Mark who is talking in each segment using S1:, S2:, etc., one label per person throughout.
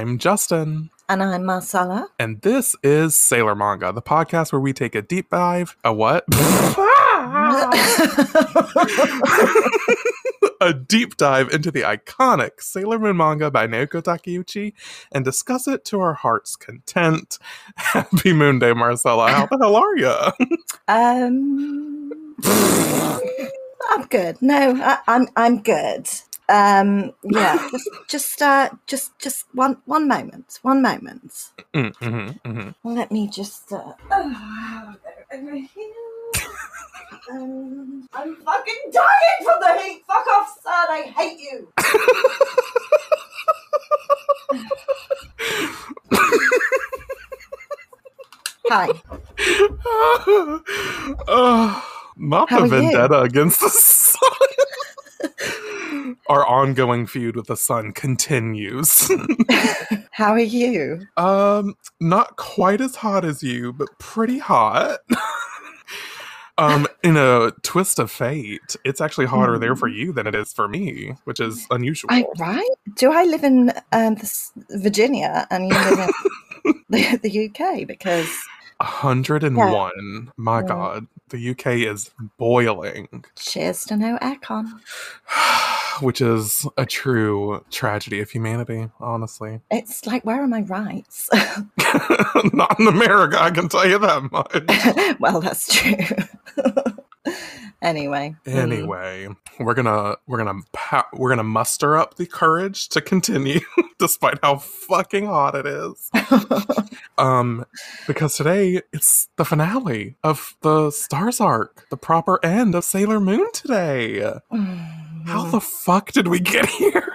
S1: I'm Justin.
S2: And I'm Marcella.
S1: And this is Sailor Manga, the podcast where we take a deep dive. A what? a deep dive into the iconic Sailor Moon manga by Naoko Takeuchi and discuss it to our heart's content. Happy Moon Day, Marcella. How the hell are you?
S2: um, I'm good. No, I, I'm I'm good. Um, yeah, just just uh, just just one one moment, one moment.
S1: Mm, mhm, mhm.
S2: Let me just. Uh, oh, over here. um, I'm fucking dying from the heat. Fuck off, son. I hate you. Hi.
S1: oh, not
S2: How
S1: the
S2: you?
S1: vendetta against the sun. Our ongoing feud with the sun continues.
S2: How are you?
S1: um, not quite as hot as you, but pretty hot. um, in a twist of fate, it's actually hotter there for you than it is for me, which is unusual.
S2: I right? Do I live in um, this, Virginia and you live in the, the UK? Because
S1: 101. My
S2: Yeah.
S1: God, the UK is boiling.
S2: cheers to no aircon.
S1: which is a true tragedy of humanity, honestly.
S2: It's like, where are my rights?
S1: Not in America, I can tell you that much.
S2: well, that's true. Anyway. mm.
S1: Anyway, we're gonna we're gonna pa- we're gonna muster up the courage to continue, despite how fucking hot it is. Um, because today it's the finale of the Stars arc, the proper end of Sailor Moon today. How
S2: Mm.
S1: the fuck did we get here?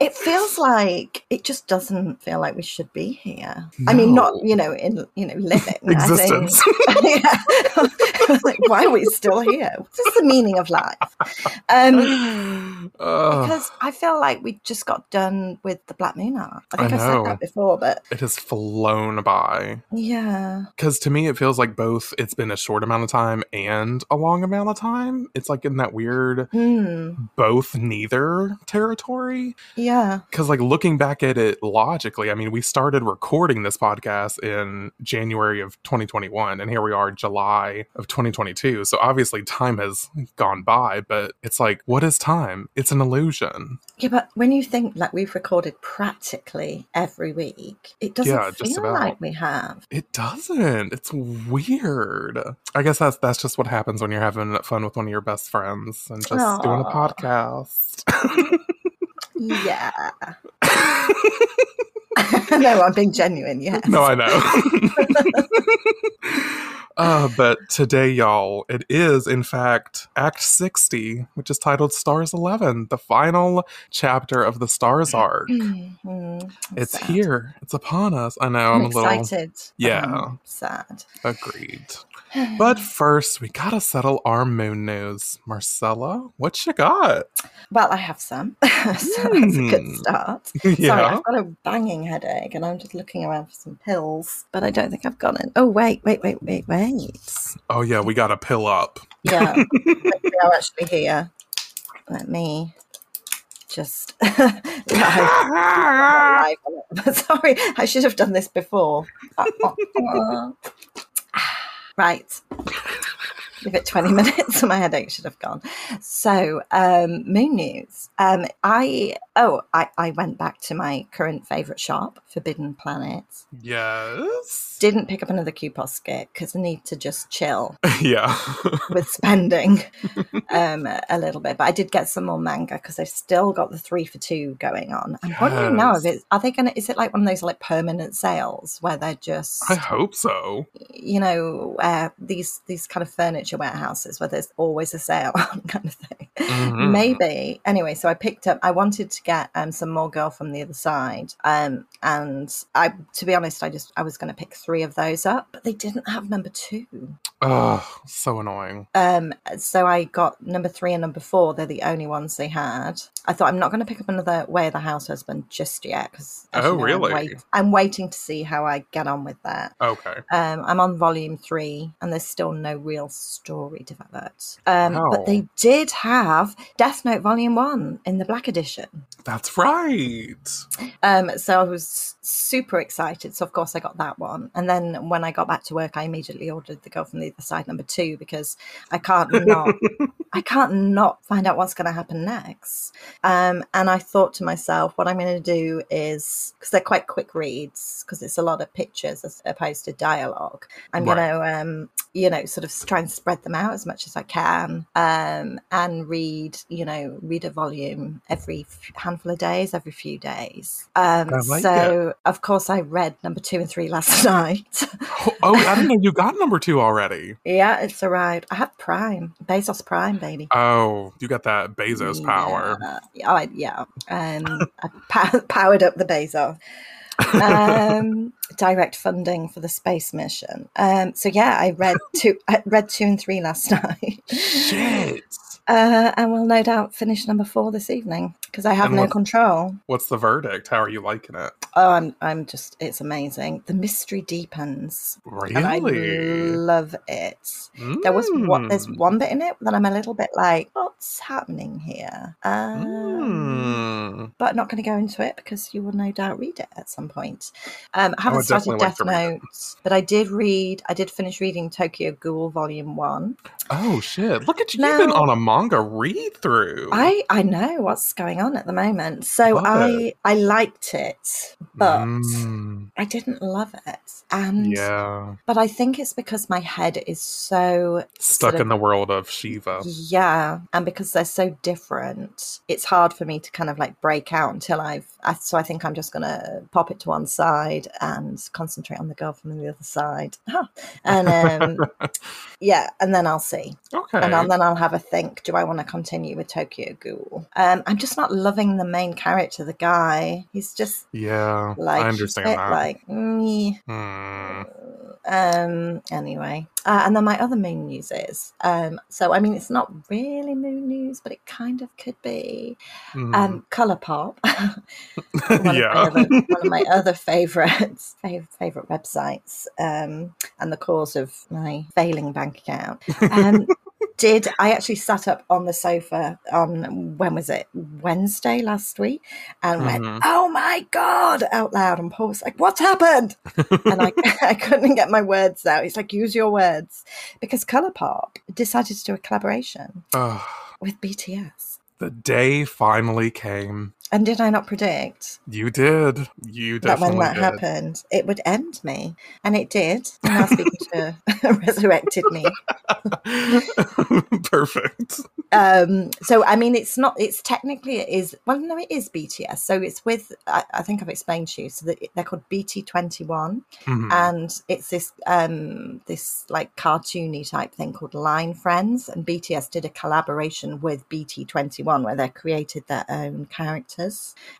S2: It feels like it just doesn't feel like we should be here. I mean, not you know in you know living
S1: Existence.
S2: like, why are we still here? What's the meaning of life? Um, because I feel like we just got done with the Black Moon arc. I
S1: I
S2: think I,
S1: know.
S2: said that before, but
S1: it has flown by.
S2: yeah,
S1: Because to me, it feels like both it's been a short amount of time and a long amount of time. It's like in that weird
S2: Hmm.
S1: both neither territory.
S2: Yeah,
S1: Because, like, looking back at it logically, I mean, we started recording this podcast in January of 2021, and here we are, July of 2022. So, obviously, time has gone by, but it's like, what is time? It's an illusion.
S2: yeah. But when you think like we've recorded practically every week, it doesn't
S1: Yeah,
S2: feel
S1: about.
S2: like we have.
S1: It doesn't. It's weird. I guess that's that's just what happens when you're having fun with one of your best friends and just doing a podcast.
S2: Yeah. no, I'm being genuine. Yes.
S1: no, I know. uh, but today, y'all, it is in fact Act 60, which is titled Stars 11, the final chapter of the Stars arc.
S2: Mm,
S1: It's
S2: sad.
S1: here. It's upon us. I know.
S2: I'm,
S1: I'm, a little
S2: excited.
S1: Yeah.
S2: I'm sad.
S1: agreed. But first, we gotta settle our moon news. Marcella, what you got?
S2: well, I have some, so that's a good
S1: Hmm.
S2: start. Sorry,
S1: yeah.
S2: I've got a banging headache, and I'm just looking around for some pills, but I don't think I've got it. Oh wait, wait, wait, wait, wait.
S1: Oh yeah, we got a pill up.
S2: Yeah, are actually here. Let me just live. live. Sorry, I should have done this before. Uh, uh, uh. Right. Give it 20 minutes and my headache should have gone. So, um, moon news. Um, I, oh, I, I went back to my current favourite shop, Forbidden Planet.
S1: yes.
S2: Didn't pick up another Q posket because I need to just chill
S1: yeah.
S2: with spending um, a little bit. But I did get some more manga because I've still got the three for two going on. I'm wondering now if
S1: Yes.
S2: it's are they gonna is it like one of those like permanent sales where they're just
S1: I hope so.
S2: you know uh, these these kind of furniture warehouses where there's always a sale kind of thing.
S1: Mhm.
S2: Maybe anyway. So I picked up. I wanted to get um, some more girl from the other side, um, and I to be honest, I just I was going to pick three of those up, but they didn't have number two.
S1: Ugh, so annoying.
S2: Um, so I got number three and number four. They're the only ones they had. I thought I'm not going to pick up another Way of the House Husband just yet because
S1: Oh,
S2: I'm,
S1: really?
S2: wait, I'm waiting to see how I get on with that.
S1: Okay.
S2: Um, I'm on volume three, and there's still no real story developed. Um, But they did have Death Note Volume 1 in the Black Edition.
S1: That's right.
S2: Um, so I was super excited. So, of course, I got that one. And then when I got back to work, I immediately ordered the Girl from the Other Side number two because I can't not. I can't not find out what's going to happen next. Um, and I thought to myself, what I'm going to do is because they're quite quick reads, because it's a lot of pictures as opposed to dialogue. I'm
S1: Right.
S2: going to, um, you know, sort of try and spread them out as much as I can, um, and read, you know, read a volume every f- handful of days, every few days. Um,
S1: like
S2: so, of course, I read number two and three last night.
S1: Oh, oh, I didn't know you got number two already.
S2: yeah, it's arrived. I have Prime, Bezos Prime, baby.
S1: Oh, you got that Bezos power.
S2: Yeah, I, yeah. Um, I pow- powered up the Bezos. Um, direct funding for the space mission. Um, so yeah, I read two. I read two and three last night,
S1: Shit.
S2: uh, and will no doubt finish number four this evening because I have
S1: And
S2: no control.
S1: What's the verdict? How are you liking it?
S2: Oh, I'm I'm just it's amazing. The mystery deepens, and I love it. There was what there's
S1: Mm.
S2: one bit in it that I'm a little bit like, what's happening here? Um,
S1: Mm.
S2: but not going to go into it because you will no doubt read it at some point. Um, I
S1: I
S2: haven't
S1: would
S2: started Death Note, but I did read. I did finish reading Tokyo Ghoul Volume One.
S1: Oh shit! Look at you. You've been on a manga read through.
S2: I I know what's going on at the moment, so
S1: Love
S2: I I liked it, but
S1: Mm,
S2: I didn't love it, and
S1: yeah,
S2: but I think it's because my head is so
S1: stuck
S2: sort of-
S1: in the world of Shiva.
S2: Yeah, and because they're so different, it's hard for me to kind of like break out until I've. I, so I think I'm just gonna pop it to one side and concentrate on the girl from the other side. Huh. And um, yeah, and then I'll see,
S1: Okay.
S2: and I'll, then I'll have a think. Do I want to continue with Tokyo Ghoul? Um, I'm just not loving the main character, the guy. He's just
S1: yeah,
S2: like
S1: I understand
S2: bit
S1: that.
S2: like. mm, um anyway uh, and then my other moon news is um so i mean it's not really moon news but it kind of could be
S1: Mhm.
S2: um Colourpop one, of
S1: yeah.
S2: other, one of my other favorites fav- favorite websites um and the cause of my failing bank account um did I actually sat up on the sofa on when was it Wednesday last week and went
S1: Mhm.
S2: oh my god out loud and Paul was like what's happened and I, I couldn't get my words out. He's like, use your words. Because Colourpop decided to do a collaboration
S1: Ugh,
S2: with BTS.
S1: the day finally came.
S2: And did I not predict
S1: You did. You
S2: that when that
S1: did.
S2: happened, it would end me? And it did. And now speaking to resurrected me.
S1: Perfect.
S2: Um, so, I mean, it's not, it's technically, it is, well, no, it is BTS. So it's with, I, I think I've explained to you, so that they're called BT21.
S1: Mhm.
S2: and it's this um this like cartoony type thing called line friends and bts did a collaboration with bt21 where they created their own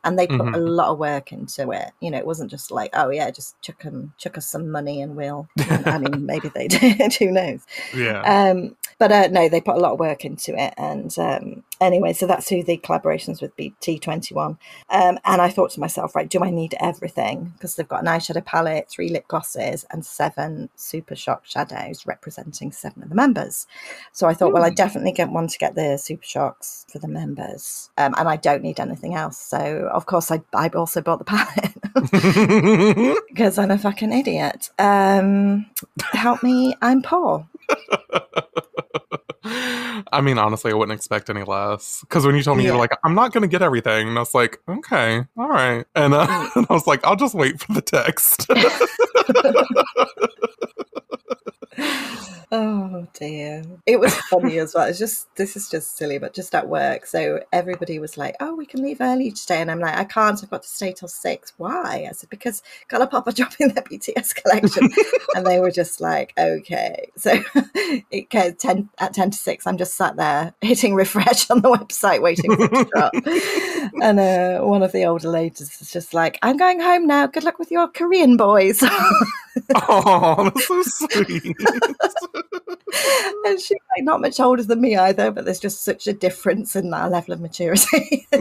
S2: and they put a
S1: Mhm.
S2: lot of work into it you know it wasn't just like oh yeah just chuck them chuck us some money and we'll i mean maybe they did who knows
S1: yeah.
S2: um but uh, no they put a lot of work into it and um anyway so that's who the collaborations with bt21 um and i thought to myself right do i need everything? Because they've got an eyeshadow palette three lip glosses and seven super shock shadows representing seven of the members. So i thought well i
S1: Hmm.
S2: definitely get one to get the super shocks for the members. Um, and i don't need anything else. So of course i, I also bought the palette because i'm a fucking idiot. Um help me i'm poor
S1: I mean, honestly, I wouldn't expect any less. Because when you told me you
S2: Yeah.
S1: were like, "I'm not going to get everything," and I was like, "Okay, all right," and, uh, and I was like, "I'll just wait for the text."
S2: Oh dear. It was funny as well. It's just this is just silly, but just at work. So everybody was like, Oh, we can leave early today. And I'm like, I can't, I've got to stay till six. Why? I said, Because Colourpop are dropping their BTS collection. and they were just like, Okay. So it goes ten at ten to six, I'm just sat there hitting refresh on the website waiting for it to drop. and uh, one of the older ladies is just like, I'm going home now. Good luck with your Korean boys.
S1: Oh, that's so sweet.
S2: and she's like not much older than me either, but there's just such a difference in that level of maturity.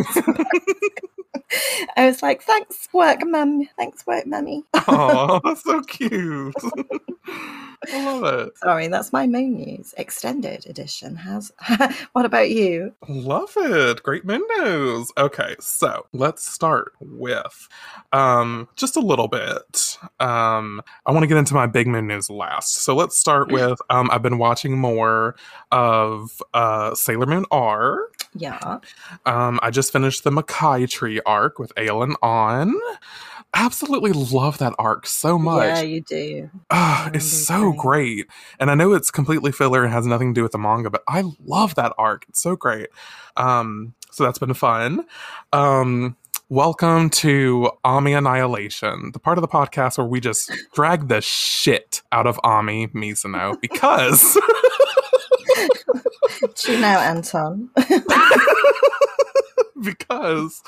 S2: I was like, thanks, work, mum. Thanks, work, mummy.
S1: oh, that's so cute. I love it.
S2: Sorry, that's my moon news extended edition. How's what about you?
S1: Love it. Great moon news. Okay, so let's start with um just a little bit. Um I want to get into my big moon news last. So let's start with um I've been watching more of uh Sailor Moon R.
S2: Yeah.
S1: Um I just finished the Makai Tree arc with Ail and Ann. Absolutely love that arc so much.
S2: Yeah, you do. I
S1: it's so great. And I know it's completely filler and has nothing to do with the manga, but I love that arc. It's so great. Um, so that's been fun. Um, welcome to Ami Annihilation, the part of the podcast where we just drag the shit out of Ami Mizuno because
S2: You know, Anton.
S1: because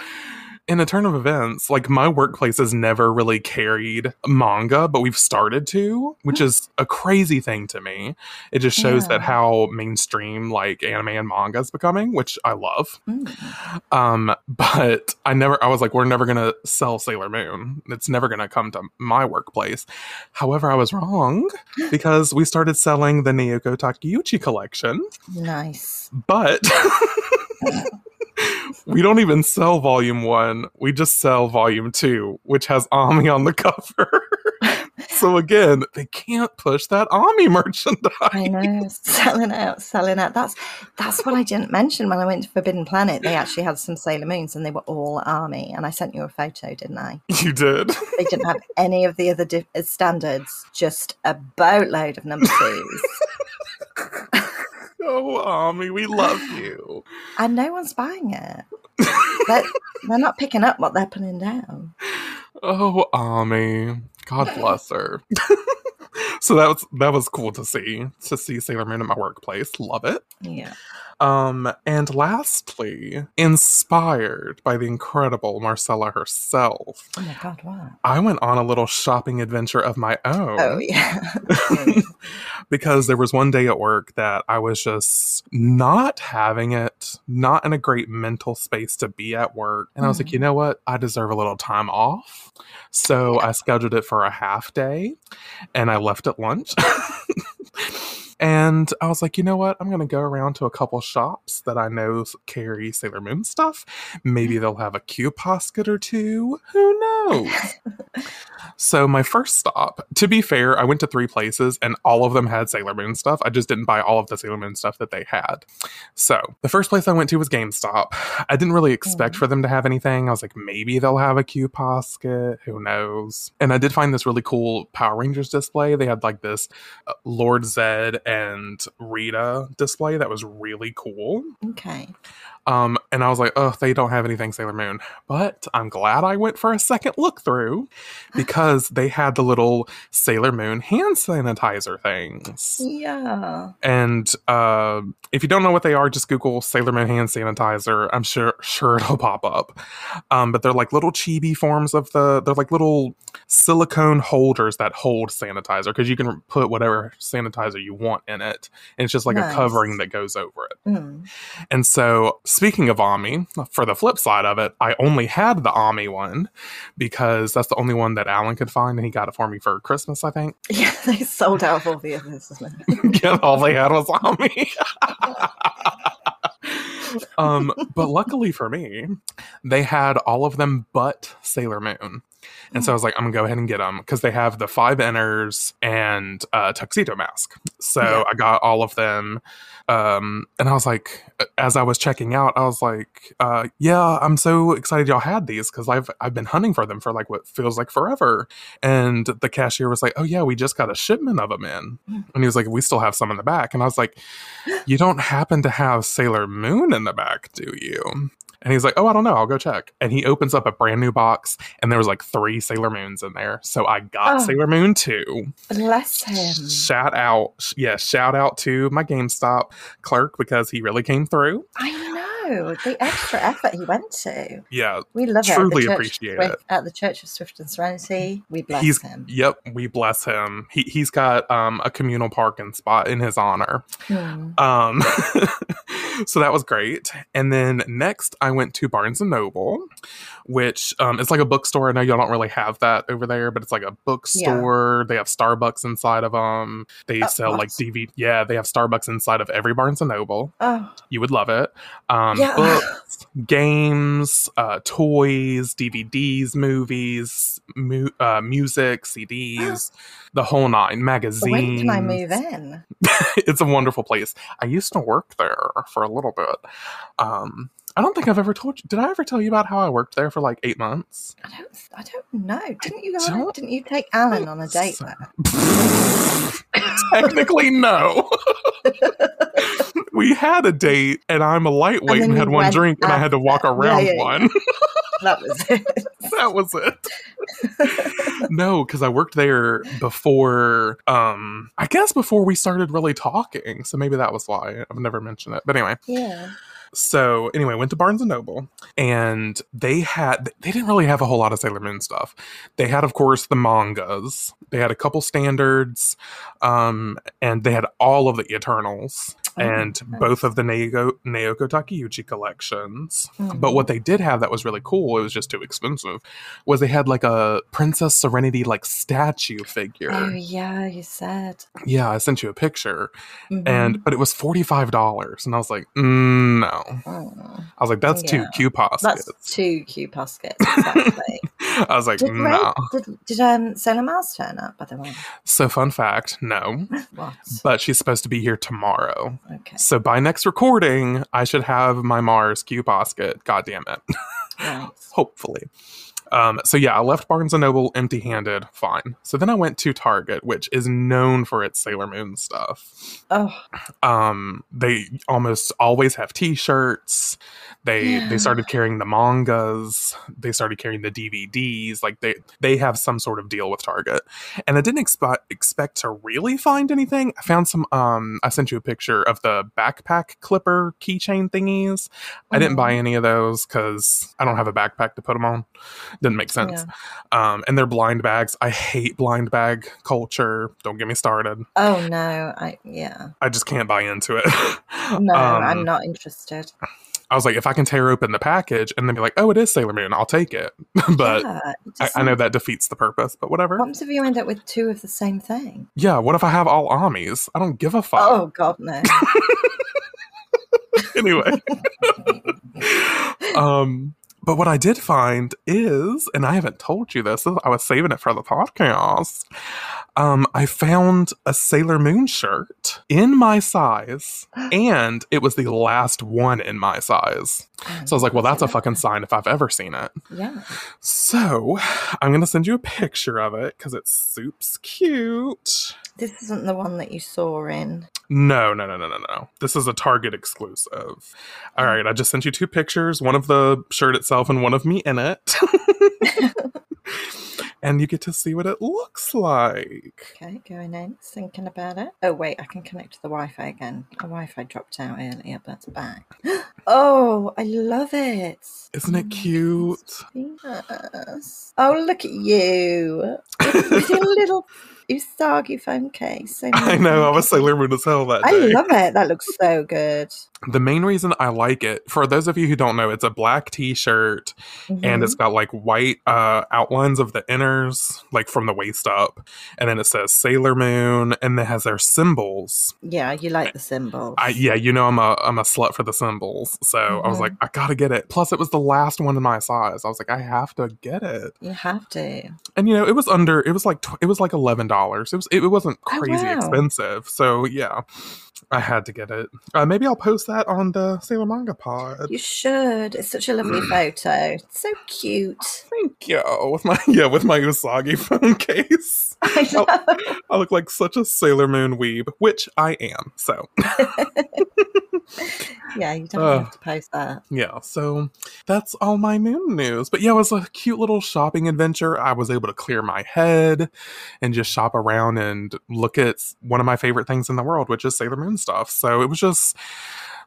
S1: in a turn of events, like my workplace has never really carried manga, but we've started to, which is a crazy thing to me. It just shows
S2: Yeah.
S1: that how mainstream like anime and manga is becoming, which I love.
S2: Mm.
S1: Um, but I never, I was like, we're never gonna sell Sailor Moon. It's never gonna come to my workplace. However, I was wrong because we started selling the Naoko Takeuchi collection
S2: Nice.
S1: but we don't even sell volume one. We just sell volume two, which has Ami on the cover. so again, they can't push that Ami merchandise.
S2: I know, selling out, selling out. That's that's what I didn't mention when I went to Forbidden Planet. They actually had some Sailor Moons, and they were all Ami. And I sent you a photo, didn't I?
S1: You did.
S2: They didn't have any of the other di- standards, just a boatload of number twos,
S1: Oh, Ami, we love you.
S2: and no one's buying it. They're, they're not picking up what they're putting down.
S1: Oh, Ami. God bless her. so that was that was cool to see. To see Sailor Moon in my workplace. Love it.
S2: Yeah.
S1: Um, and lastly, inspired by the incredible Marcella herself,
S2: Oh my god! What?
S1: I went on a little shopping adventure of my own.
S2: Oh yeah.
S1: because there was one day at work that I was just not having it, not in a great mental space to be at work. And I was like,
S2: Mhm.
S1: you know what? I deserve a little time off. So I scheduled it for a half day and I left at lunch. And I was like, you know what? I'm going to go around to a couple shops that I know carry Sailor Moon stuff. Maybe they'll have a Q posket or two. Who knows? So my first stop, to be fair, I went to three places and all of them had Sailor Moon stuff. I just didn't buy all of the Sailor Moon stuff that they had. So the first place I went to was GameStop. I didn't really expect
S2: Mhm.
S1: for them to have anything. I was like, maybe they'll have a Q Posket. Who knows? And I did find this really cool Power Rangers display. They had like this uh, Lord Zed and Rita display that was really cool.
S2: okay.
S1: Um, and I was like, oh, they don't have anything Sailor Moon. But I'm glad I went for a second look through because they had the little Sailor Moon hand sanitizer things.
S2: Yeah.
S1: And uh, if you don't know what they are, just Google Sailor Moon hand sanitizer. I'm sure sure it'll pop up. Um, but they're like little chibi forms of the. They're like little silicone holders that hold sanitizer because you can put whatever sanitizer you want in it, and it's just like
S2: Nice.
S1: a covering that goes over it.
S2: Mm.
S1: And so, speaking of Ami, for the flip side of it, I only had the Ami one because that's the only one that Alan could find, and he got it for me for Christmas, I think.
S2: Yeah, they sold out of all the others,
S1: yeah, all they had was Ami. um, but luckily for me, they had all of them but Sailor Moon. And so I was like, I'm gonna go ahead and get them because they have the five inners and uh, tuxedo mask. So
S2: Yeah.
S1: I got all of them. Um, and I was like, as I was checking out, I was like, uh, yeah, I'm so excited y'all had these because I've I've been hunting for them for like what feels like forever. And the cashier was like, oh yeah, we just got a shipment of them in.
S2: Mm.
S1: And he was like, we still have some in the back. And I was like, you don't happen to have Sailor Moon in the back, do you? And he's like, oh, I don't know. I'll go check. And he opens up a brand new box, and there was like three Sailor Moons in there. So I got
S2: Oh.
S1: Sailor Moon 2.
S2: Bless him.
S1: Shout out, yeah, shout out to my GameStop clerk because he really came through.
S2: I know the extra effort he went to.
S1: Yeah,
S2: We love it.
S1: Truly appreciate
S2: Swift-
S1: it.
S2: At the Church of Swift and Serenity, we bless
S1: he's
S2: him.
S1: yep, we bless him. He he's got um a communal parking spot in his honor.
S2: Hmm.
S1: Um so that was great. And then next, I went to Barnes and Noble, which um, it's like a bookstore. I know y'all don't really have that over there, but it's like a bookstore. They have Starbucks inside of them. They
S2: Oh,
S1: sell like
S2: what?
S1: DVD. Yeah, they have Starbucks inside of every Barnes and Noble.
S2: Oh,
S1: You would love it. Um,
S2: Yeah.
S1: Books, games, uh, toys, DVDs, movies, mu- uh, music, CDs, the whole nine. Magazines.
S2: when can I move in?
S1: it's a wonderful place. I used to work there for a little bit. Um, I don't think I've ever told you. Did I ever tell you about how I worked there for like eight months?
S2: I don't. I don't know. Didn't you? Go,
S1: don't
S2: didn't you take Alan on a date
S1: so.
S2: there?
S1: Technically, no. we had a date, and I'm a lightweight
S2: And
S1: and, had one drink, and I had to walk.
S2: Yeah,
S1: around
S2: yeah, yeah.
S1: one.
S2: That was it.
S1: that was it. no, because I worked there before. Um, I guess before we started really talking. So maybe that was why I've never mentioned it. But anyway,
S2: yeah.
S1: so anyway, went to Barnes and Noble, and they had they didn't really have a whole lot of Sailor Moon stuff. They had, of course, the mangas. They had a couple standards, um, and they had all of the Eternals and
S2: nice.
S1: both of the Naoko, Naoko Takeuchi collections.
S2: Mhm.
S1: But what they did have that was really cool, it was just too expensive, was they had like a Princess Serenity like statue figure.
S2: Oh yeah, you said.
S1: Yeah, I sent you a picture,
S2: Mhm.
S1: and but it was forty five dollars, and I was like, mm, no.
S2: Oh,
S1: I was like, that's
S2: Yeah.
S1: two Q
S2: that's two Q poskets. Exactly.
S1: I was like,
S2: did,
S1: no.
S2: Ray, did did um Sailor Mars turn up? By the way,
S1: So fun fact, no.
S2: what?
S1: But she's supposed to be here tomorrow.
S2: Okay,
S1: So by next recording, I should have my Mars Q posket. God damn it.
S2: right.
S1: Hopefully. Um, so yeah, I left Barnes and Noble empty handed. Fine. So then I went to Target, which is known for its Sailor Moon stuff.
S2: Oh,
S1: Um, they almost always have T-shirts. They
S2: Yeah.
S1: they started carrying the mangas. They started carrying the DVDs. Like they they have some sort of deal with Target. And I didn't expect expect to really find anything. I found some. Um, I sent you a picture of the backpack clipper keychain thingies. I didn't buy
S2: Mhm.
S1: any of those because I don't have a backpack to put them on. Didn't make sense. Um, and they're blind bags. I hate blind bag culture. Don't get me started.
S2: Oh no, I yeah.
S1: I just can't buy into it.
S2: No,
S1: Um,
S2: I'm not interested.
S1: I was like, if I can tear open the package and then be like, oh, it is Sailor Moon, I'll take it. but
S2: yeah, it
S1: I, I know that defeats the purpose, but whatever.
S2: What if you end up with two of the same thing?
S1: yeah, what if I have all Amis? I don't give a fuck.
S2: Oh God, no.
S1: anyway. um, but what I did find is, and I haven't told you this, I was saving it for the podcast. Um, I found a Sailor Moon shirt in my size, and it was the last one in my size. So I was like, well, that's a fucking sign if I've ever seen it.
S2: Yeah.
S1: So I'm gonna send you a picture of it because it's soups cute.
S2: This isn't the one that you saw in.
S1: No, no, no, no, no, no. This is a Target exclusive. All right, I just sent you two pictures, one of the shirt itself and one of me in it. and you get to see what it looks like.
S2: Okay, going in, thinking about it. Oh wait, I can connect to the Wi-Fi again. The Wi-Fi dropped out earlier, but it's back. Oh, I love it.
S1: Isn't it cute?
S2: Yes. Oh, look at you with your little Usagi phone case. So
S1: I know, I was Sailor Moon as hell that
S2: I
S1: day.
S2: love it. That looks so good.
S1: the main reason I like it, for those of you who don't know, it's a black t-shirt and
S2: Mhm.
S1: it's got like white uh outlines of the inners like from the waist up and then it says sailor moon and it has their symbols
S2: yeah, you like the symbols.
S1: I, yeah you know i'm a i'm a slut for the symbols so i was
S2: Mhm.
S1: like i gotta get it plus it was the last one in my size i was like i have to get it
S2: You have to.
S1: and you know it was under it was like tw- it was like $11 it was it, wasn't
S2: Oh,
S1: crazy
S2: wow.
S1: expensive. So yeah i had to get it uh, maybe i'll post that on the sailor manga pod
S2: You should. It's such a lovely photo. It's so cute.
S1: Thank you. With my yeah, with my Usagi phone case.
S2: I know.
S1: I look like such a Sailor Moon weeb, which I am. So
S2: yeah, you don't
S1: Ugh.
S2: have to post that.
S1: yeah, so that's all my moon news. But yeah, it was a cute little shopping adventure. I was able to clear my head and just shop around and look at one of my favorite things in the world, which is Sailor Moon stuff. So it was just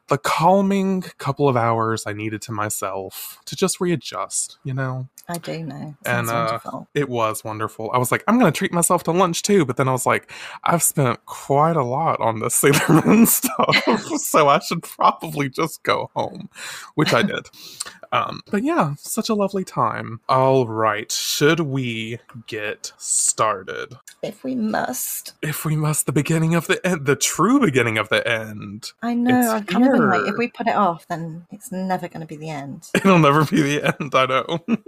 S1: the calming couple of hours I needed to myself to just readjust, you know?
S2: I do know.
S1: And, uh. It was wonderful. I was like, I'm going to treat myself to lunch too. But then I was like, I've spent quite a lot on this Sailor Moon stuff. so I should probably just go home, which I did. Um, but yeah, such a lovely time. All right. Should we get started?
S2: If we must.
S1: If we must, the beginning of the end, the true beginning of the end.
S2: I know.
S1: It's
S2: I've kind of been like, if we put it off, then it's never going to be the end.
S1: It'll never be the end, I know.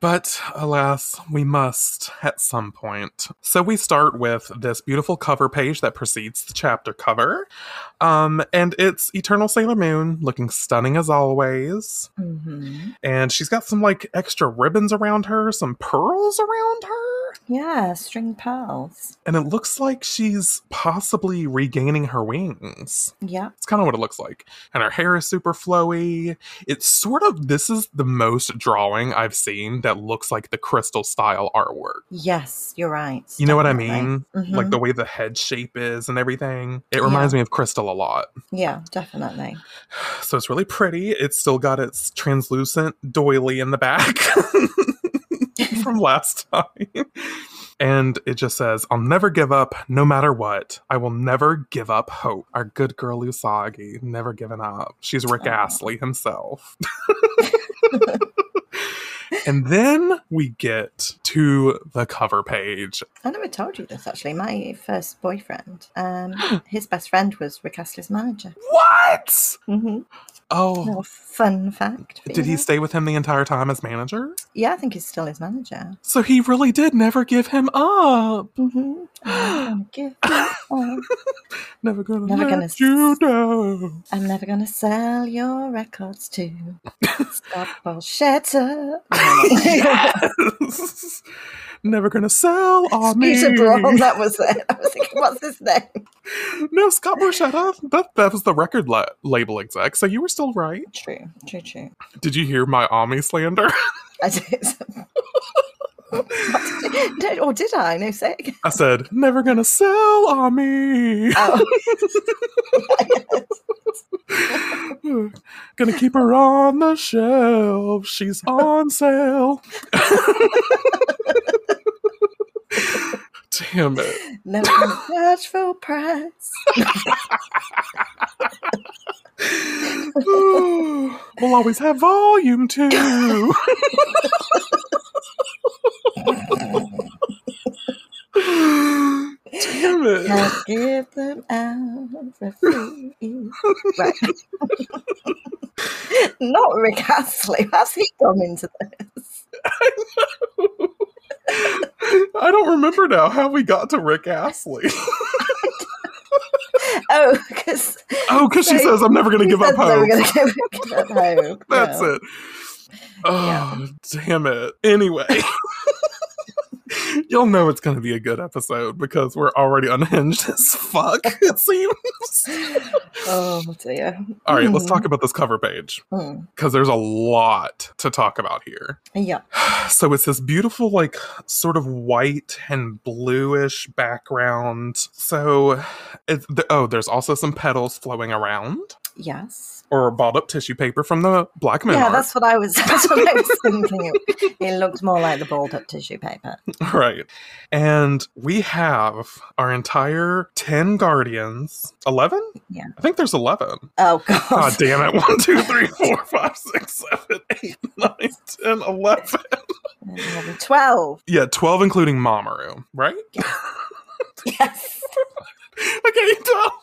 S1: but alas, we must at some point. So we start with this beautiful cover page that precedes the chapter cover. Um, and it's Eternal Sailor Moon looking stunning as always.
S2: hmm
S1: And she's got some like extra ribbons around her, some pearls around her.
S2: Yeah, string pearls.
S1: And it looks like she's possibly regaining her wings.
S2: Yeah.
S1: It's kind of what it looks like. And her hair is super flowy. It's sort of, this is the most drawing I've seen that looks like the crystal style artwork.
S2: Yes, you're right.
S1: You know what I
S2: definitely.
S1: mean?
S2: Mhm.
S1: Like the way the head shape is and everything. It reminds me of Crystal a lot.
S2: Yeah, definitely.
S1: So it's really pretty. It's still got its translucent doily in the back from last time. And it just says, I'll never give up no matter what. I will never give up hope. Our good girl Usagi, never given up. She's Rick
S2: Aw.
S1: Astley himself. and then we get to the cover page.
S2: I never told you this actually. My first boyfriend, um, his best friend was Rick Astley's manager.
S1: What?
S2: hmm
S1: Oh,
S2: Little fun fact. for
S1: did he stay with him the entire time as manager?
S2: Yeah, I think he's still his manager.
S1: So he really did never give him up.
S2: Mm-hmm. I'm, give you all.
S1: Never gonna
S2: Never
S1: let
S2: gonna
S1: you
S2: s-
S1: down.
S2: I'm never gonna sell your records to Scott Borchetta.
S1: Yes. Never gonna sell on me.
S2: Peter Braun, that was it. I was thinking, what's his name?
S1: No, Scott Borchetta. That that was the record la- label exec. So you were still right.
S2: True, true, true.
S1: Did you hear my Ami slander?
S2: I did. What did you- did- or did I? No, say again.
S1: I said, never gonna sell me.
S2: Oh.
S1: gonna keep her on the shelf. She's on sale. Damn it.
S2: Never gonna charge full price.
S1: we'll always have volume two. Damn it.
S2: Can't give them out for free. Right. Not Rick Astley. How's he come into this?
S1: I don't remember now how we got to Rick Astley.
S2: Oh, because
S1: oh, because she says, I'm never going to give up hope.
S2: Give, give up hope.
S1: That's
S2: Yeah.
S1: it. Oh, damn it. Anyway. You'll know it's going to be a good episode because we're already unhinged as fuck, it seems.
S2: Oh dear.
S1: All right, let's
S2: Mm.
S1: talk about this cover page
S2: Mm.
S1: because there's a lot to talk about here.
S2: Yeah.
S1: So it's this beautiful, like, sort of white and bluish background. So, the, oh, there's also some petals flowing around
S2: Yes.
S1: Or balled up tissue paper from the Black Moon
S2: Yeah,
S1: art.
S2: that's what I was. That's what I was thinking. It looked more like the balled up tissue paper.
S1: Right. And we have our entire 10 guardians. 11?
S2: Yeah.
S1: I think there's 11.
S2: Oh god.
S1: God damn it. 1, 2, 3, 4, 5, 6, 7, 8, 9, 10, 11.
S2: Eleven, Twelve.
S1: Yeah, 12 including Mamoru, right?
S2: Yes.
S1: I can't tell.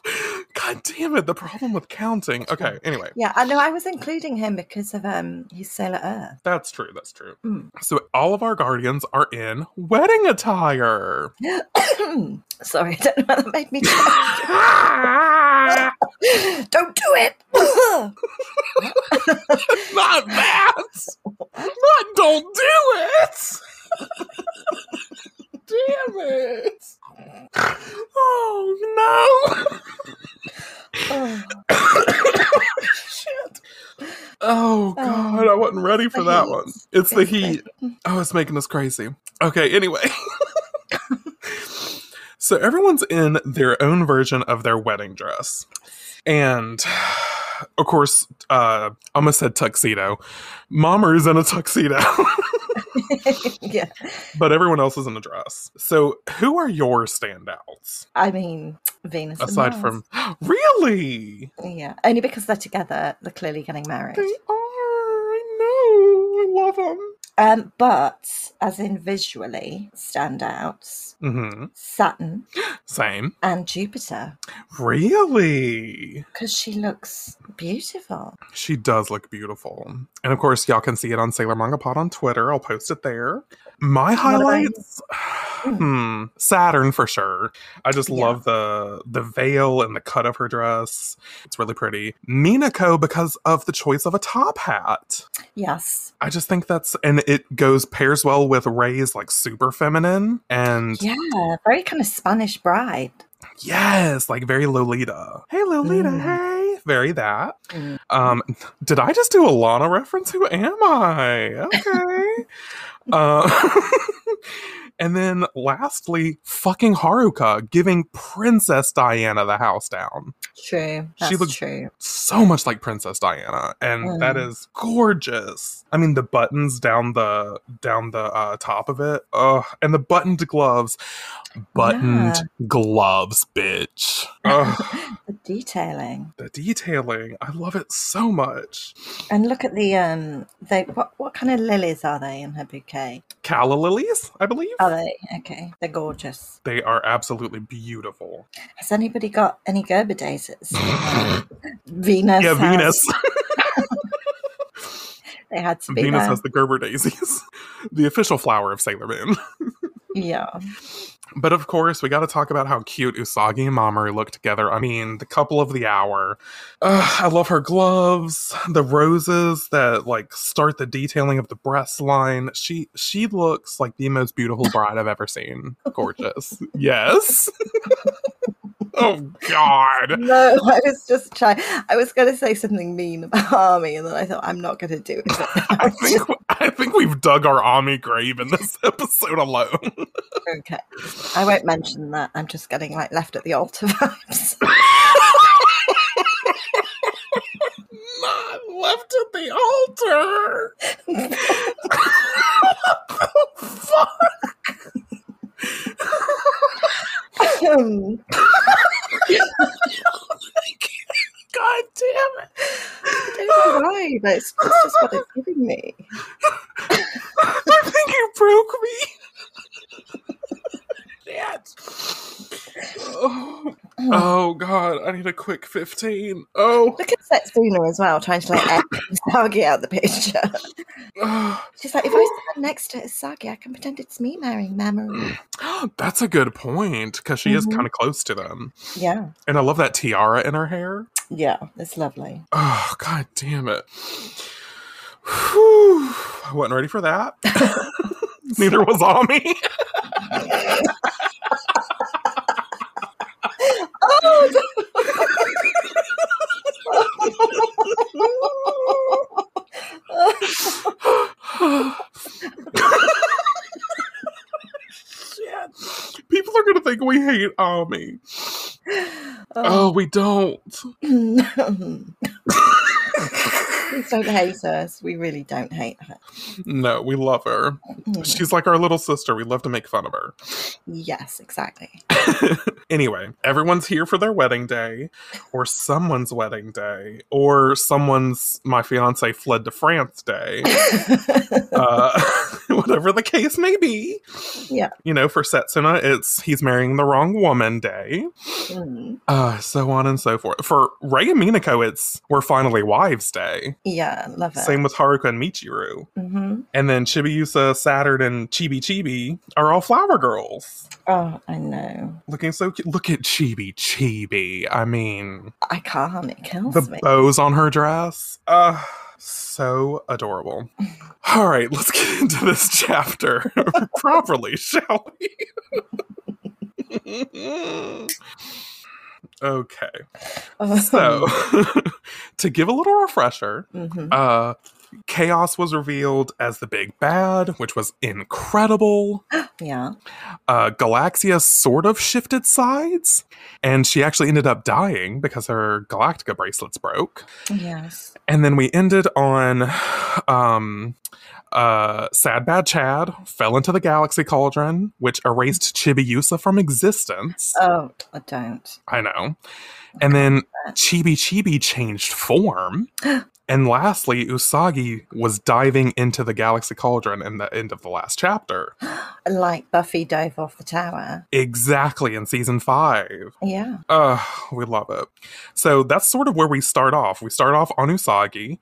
S1: God damn it. The problem with counting. Okay, anyway.
S2: Yeah, I know. I was including him because of um his Sailor Earth.
S1: That's true. That's true.
S2: Mm.
S1: So all of our guardians are in wedding attire.
S2: Sorry, I don't know why that made me. don't do it.
S1: Not that. Not don't do it. Damn it. Oh no.
S2: oh,
S1: Shit. Oh god, I wasn't ready for that one. It's the heat. Oh, it's making us crazy. Okay, anyway. so everyone's in their own version of their wedding dress. And of course, uh, I almost said tuxedo. Mamoru's in a tuxedo,
S2: yeah.
S1: but everyone else is in a dress. So, who are your standouts
S2: I mean, Venus. and
S1: aside from really?
S2: Yeah. Only because they're together, they're clearly getting married.
S1: They are. I know. I love them.
S2: Um, but as in visually standouts,
S1: hmm
S2: Saturn
S1: Same.
S2: and Jupiter.
S1: Really?
S2: Because she looks beautiful.
S1: She does look beautiful. And of course, y'all can see it on Sailor Manga Pod on Twitter. I'll post it there. My highlights, hmm, Saturn for sure. I just
S2: Yeah.
S1: love the the veil and the cut of her dress. It's really pretty. Minako because of the choice of a top hat.
S2: Yes.
S1: I just think that's and it goes pairs well with Ray's like super feminine and
S2: Yeah. Very kind of Spanish bride.
S1: yes, like very Lolita. Hey Lolita,
S2: Mm.
S1: hey. Very that.
S2: Mm.
S1: Um, did I just do a Lana reference? Who am I? Okay. uh, and then lastly, fucking Haruka giving Princess Diana the house down.
S2: True.
S1: She looks-
S2: true.
S1: So much like Princess Diana, and that
S2: Mm.
S1: is gorgeous. I mean, the buttons down the down the uh, top of it, and the buttoned gloves, buttoned gloves, bitch. Ugh,
S2: the detailing.
S1: the detailing, I love it so much.
S2: And look at the um they what what kind of lilies are they in her bouquet?
S1: Calla lilies, I believe.
S2: Are they? Okay. They're gorgeous.
S1: They are absolutely beautiful.
S2: Has anybody got any Gerber daisies? Venus.
S1: yeah,
S2: has-
S1: Venus.
S2: They had to be
S1: Venus has the Gerber daisies, the official flower of Sailor Moon.
S2: Yeah.
S1: But of course, we got to talk about how cute Usagi and Mamoru look together. I mean, the couple of the hour. Ugh, I love her gloves, the roses that like start the detailing of the breast line. She she looks like the most beautiful bride I've ever seen. Gorgeous. yes. Oh God.
S2: No, I was just trying. I was going to say something mean about Ami, and then I thought I'm not going to do it.
S1: I think I think we've dug our Ami grave in this episode alone.
S2: okay, I won't mention that. I'm just getting like left at the altar vibes.
S1: Not left at the altar. what the fuck? God damn it!
S2: I don't know why, but it's, it's just what it's giving me.
S1: I think you broke me. Shit. Oh, oh god, I need a quick 15. Oh,
S2: Look at Setsuna as well, trying to like X Sagi out the picture.
S1: oh.
S2: She's like, if I stand next to Sagi, I can pretend it's me marrying Mamoru.
S1: that's a good point because she is
S2: Mhm.
S1: kind of close to them.
S2: Yeah,
S1: And I love that tiara in her hair.
S2: yeah, it's lovely.
S1: Oh, god damn it. Whew. I wasn't ready for that. Neither was Ami. Shit. People are gonna think we hate Ami. Oh, oh. we don't.
S2: Please don't hate us. We really don't hate her.
S1: No, we love her.
S2: Mm.
S1: She's like our little sister. We love to make fun of her.
S2: Yes, exactly.
S1: anyway, everyone's here for their wedding day, or someone's wedding day, or someone's my fiance fled to France day. Uh, whatever the case may be.
S2: Yeah.
S1: You know, for Setsuna, it's he's marrying the wrong woman day.
S2: Mm.
S1: Uh, so on and so forth. For Ray and Minako, it's we're finally wives day.
S2: Yeah, love it.
S1: Same with Haruka and Michiru.
S2: hmm
S1: And then Chibiusa, Saturn, and Chibi Chibi are all flower girls.
S2: Oh, I know.
S1: Looking so cute. Look at Chibi Chibi. I mean,
S2: I can't. It kills
S1: the
S2: me.
S1: bows on her dress. Uh, so adorable. All right, let's get into this chapter properly, shall we? okay.
S2: Oh.
S1: So, to give a little refresher,
S2: Mhm.
S1: uh, Chaos was revealed as the big bad, which was incredible.
S2: Yeah.
S1: Uh, Galaxia sort of shifted sides, and she actually ended up dying because her Galactica bracelets broke.
S2: Yes.
S1: And then we ended on um, uh, Sad Bad Chad fell into the Galaxy Cauldron, which erased Chibiusa from existence.
S2: Oh, I don't.
S1: I know. And then Chibi Chibi changed form. And lastly, Usagi was diving into the Galaxy Cauldron in the end of the last chapter.
S2: Like Buffy dove off the tower.
S1: Exactly in season five.
S2: Yeah.
S1: Uh, we love it. So that's sort of where we start off. We start off on Usagi,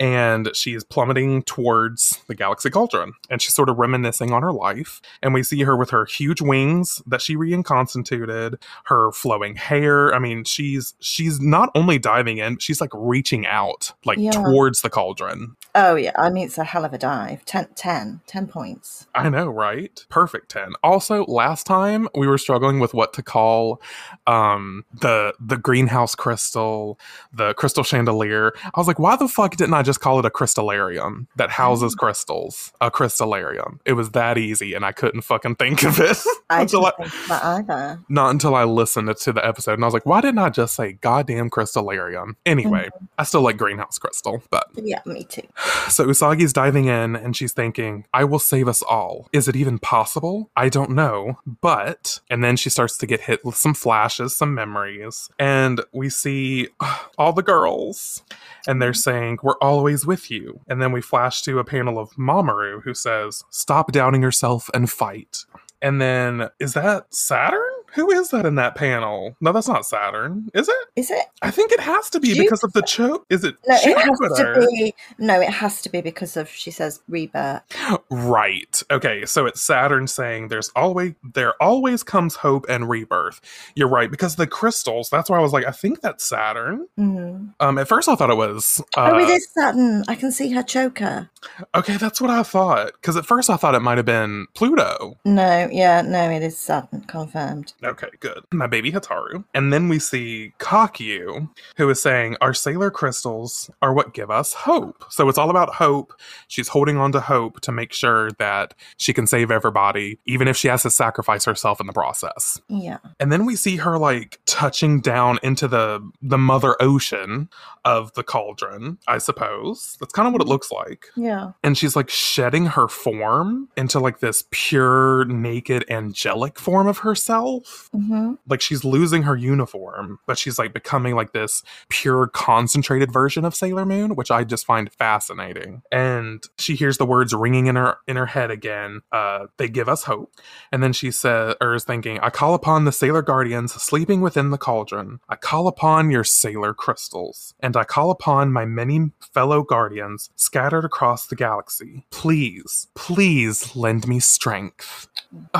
S1: and she is plummeting towards the Galaxy Cauldron, and she's sort of reminiscing on her life. And we see her with her huge wings that she reinconstituted, her flowing hair. I mean, she's she's not only diving in, she's like reaching out, like
S2: Yeah.
S1: towards the cauldron.
S2: Oh, yeah. I mean, it's a hell of a dive. 10, 10, 10 points.
S1: I know, right? Perfect 10. Also, last time we were struggling with what to call um the the greenhouse crystal, the crystal chandelier. I was like, why the fuck didn't I just call it a crystallarium that houses mm. crystals? A crystallarium. It was that easy and I couldn't fucking think of it
S2: I
S1: until I,
S2: either.
S1: not until I listened to the episode and I was like, why didn't I just say goddamn crystallarium? Anyway, mm-hmm. I still like greenhouse crystal, but
S2: Yeah, me too.
S1: so Usagi's diving in and she's thinking, I will save us all. Is it even possible? I don't know. But, and then she starts to get hit with some flashes, some memories, and we see all the girls. And they're mm-hmm. saying, We're always with you. And then we flash to a panel of Mamoru who says, Stop doubting yourself and fight. And then, is that Saturn? Who is that in that panel? No, that's not Saturn. Is it?
S2: Is it?
S1: I think it has to be because of the choke. Is it
S2: No, it has to be. No, it has to be because of, she says, rebirth.
S1: Right. Okay, so it's Saturn saying there's always there always comes hope and rebirth. You're right because the crystals. That's why I was like, I think that's Saturn.
S2: Mm.
S1: Um, at first I thought it was. Uh,
S2: oh, it is Saturn. I can see her choker.
S1: Okay, that's what I thought. Because at first I thought it might have been Pluto.
S2: No, yeah, no, it is Saturn. Confirmed.
S1: Okay, good. My baby Hotaru. And then we see Kakyu, who is saying, Our sailor crystals are what give us hope. So it's all about hope. She's holding on to hope to make sure that she can save everybody, even if she has to sacrifice herself in the process.
S2: Yeah.
S1: And then we see her like touching down into the the mother ocean of the cauldron, I suppose. That's kind of what it looks like.
S2: Yeah.
S1: And she's like shedding her form into like this pure, naked, angelic form of herself
S2: hmm
S1: like she's losing her uniform, but she's like becoming like this pure concentrated version of Sailor Moon, which I just find fascinating. And she hears the words ringing in her in her head again. Uh, they give us hope. And then she says, or is thinking, I call upon the Sailor Guardians sleeping within the cauldron. I call upon your Sailor crystals, and I call upon my many fellow guardians scattered across the galaxy. Please, please lend me strength.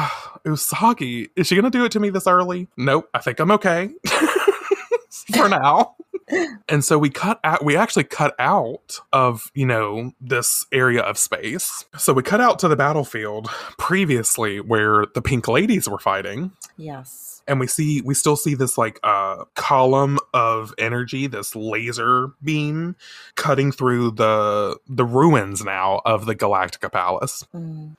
S1: Usagi, is she gonna do it to me this early? Nope. I think I'm okay. For now. And so we cut out we actually cut out of, you know, this area of space. So we cut out to the battlefield previously where the pink ladies were fighting
S2: Yes.
S1: and we see we still see this like uh column of energy this laser beam cutting through the the ruins now of the galactica palace
S2: Mm.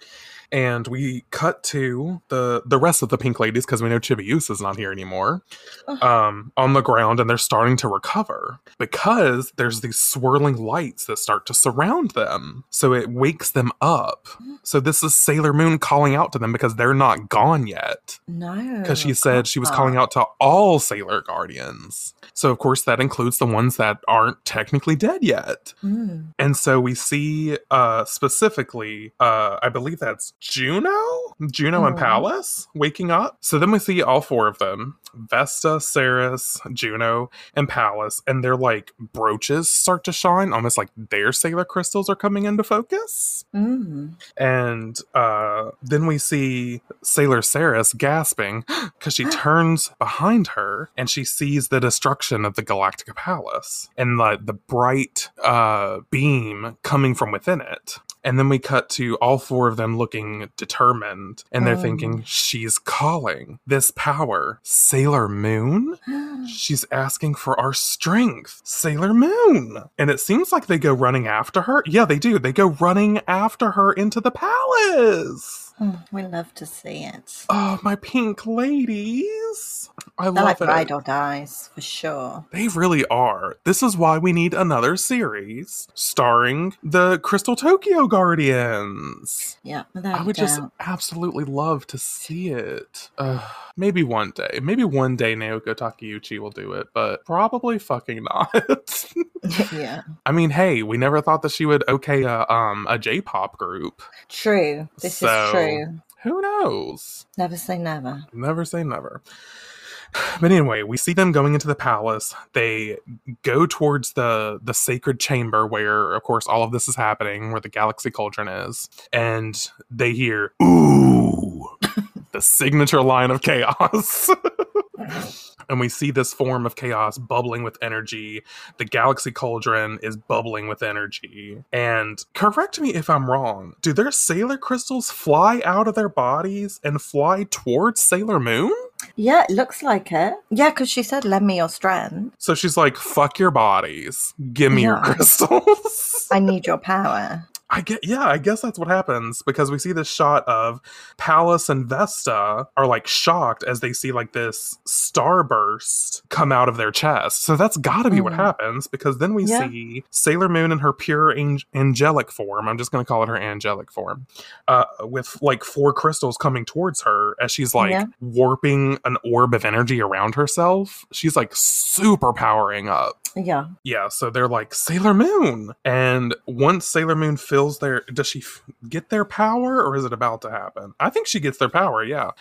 S1: And we cut to the the rest of the pink ladies because we know Chibiusa is not here anymore
S2: Ugh.
S1: um on the ground and they're starting to recover because there's these swirling lights that start to surround them. So it wakes them up. So this is sailor moon calling out to them because they're not gone yet.
S2: No.
S1: because she said she was calling out to all sailor guardians. So of course that includes the ones that aren't technically dead yet.
S2: Mm.
S1: and so we see uh specifically uh I believe that's Juno, Juno and
S2: Mhm.
S1: Pallas waking up. So then we see all four of them. Vesta, Ceres, Juno, and Pallas, and their like brooches start to shine, almost like their sailor crystals are coming into focus.
S2: Mm.
S1: And uh, then we see Sailor Ceres gasping because she turns behind her and she sees the destruction of the Galactica Palace and the, the bright uh, beam coming from within it. And then we cut to all four of them looking determined, and they're
S2: Mm.
S1: thinking, She's calling this power. Sailor Moon? She's asking for our strength. Sailor Moon. And it seems like they go running after her. Yeah, they do. They go running after her into the palace.
S2: Oh, we love to see it.
S1: Oh, my pink ladies. I
S2: They're
S1: love
S2: like
S1: it.
S2: or dies for sure.
S1: They really are. This is why we need another series starring the Crystal Tokyo Guardians.
S2: Yeah,
S1: I would
S2: a
S1: just absolutely love to see it. Uh, maybe one day. Maybe one day Naoko Takeuchi will do it, but probably fucking not.
S2: yeah,
S1: I mean, hey, we never thought that she would okay a, um, a J-pop group.
S2: true. This
S1: So-
S2: is true.
S1: Who knows?
S2: Never say never.
S1: Never say never. But anyway, we see them going into the palace. They go towards the the sacred chamber where, of course, all of this is happening, where the galaxy cauldron is, and they hear "ooh," the signature line of chaos. and we see this form of chaos bubbling with energy. The galaxy cauldron is bubbling with energy. And correct me if I'm wrong. Do their sailor crystals fly out of their bodies and fly towards Sailor Moon?
S2: Yeah, it looks like it. Yeah, because she said, "Lend me your strength.
S1: So she's like, "Fuck your bodies, give me your crystals."
S2: I need your power."
S1: I get, yeah, I guess that's what happens because we see this shot of Pallas and Vesta are like shocked as they see like this starburst come out of their chest. So that's got to be what
S2: Mhm.
S1: happens because then we
S2: Yeah.
S1: see Sailor Moon in her pure ang- angelic form. I'm just going to call it her angelic form, uh, with like four crystals coming towards her as she's like
S2: Yeah.
S1: warping an orb of energy around herself. She's like super powering up.
S2: Yeah,
S1: Yeah, so they're like Sailor Moon, and once Sailor Moon fills their, does she f- get their power, or is it about to happen? I think she gets their power, yeah.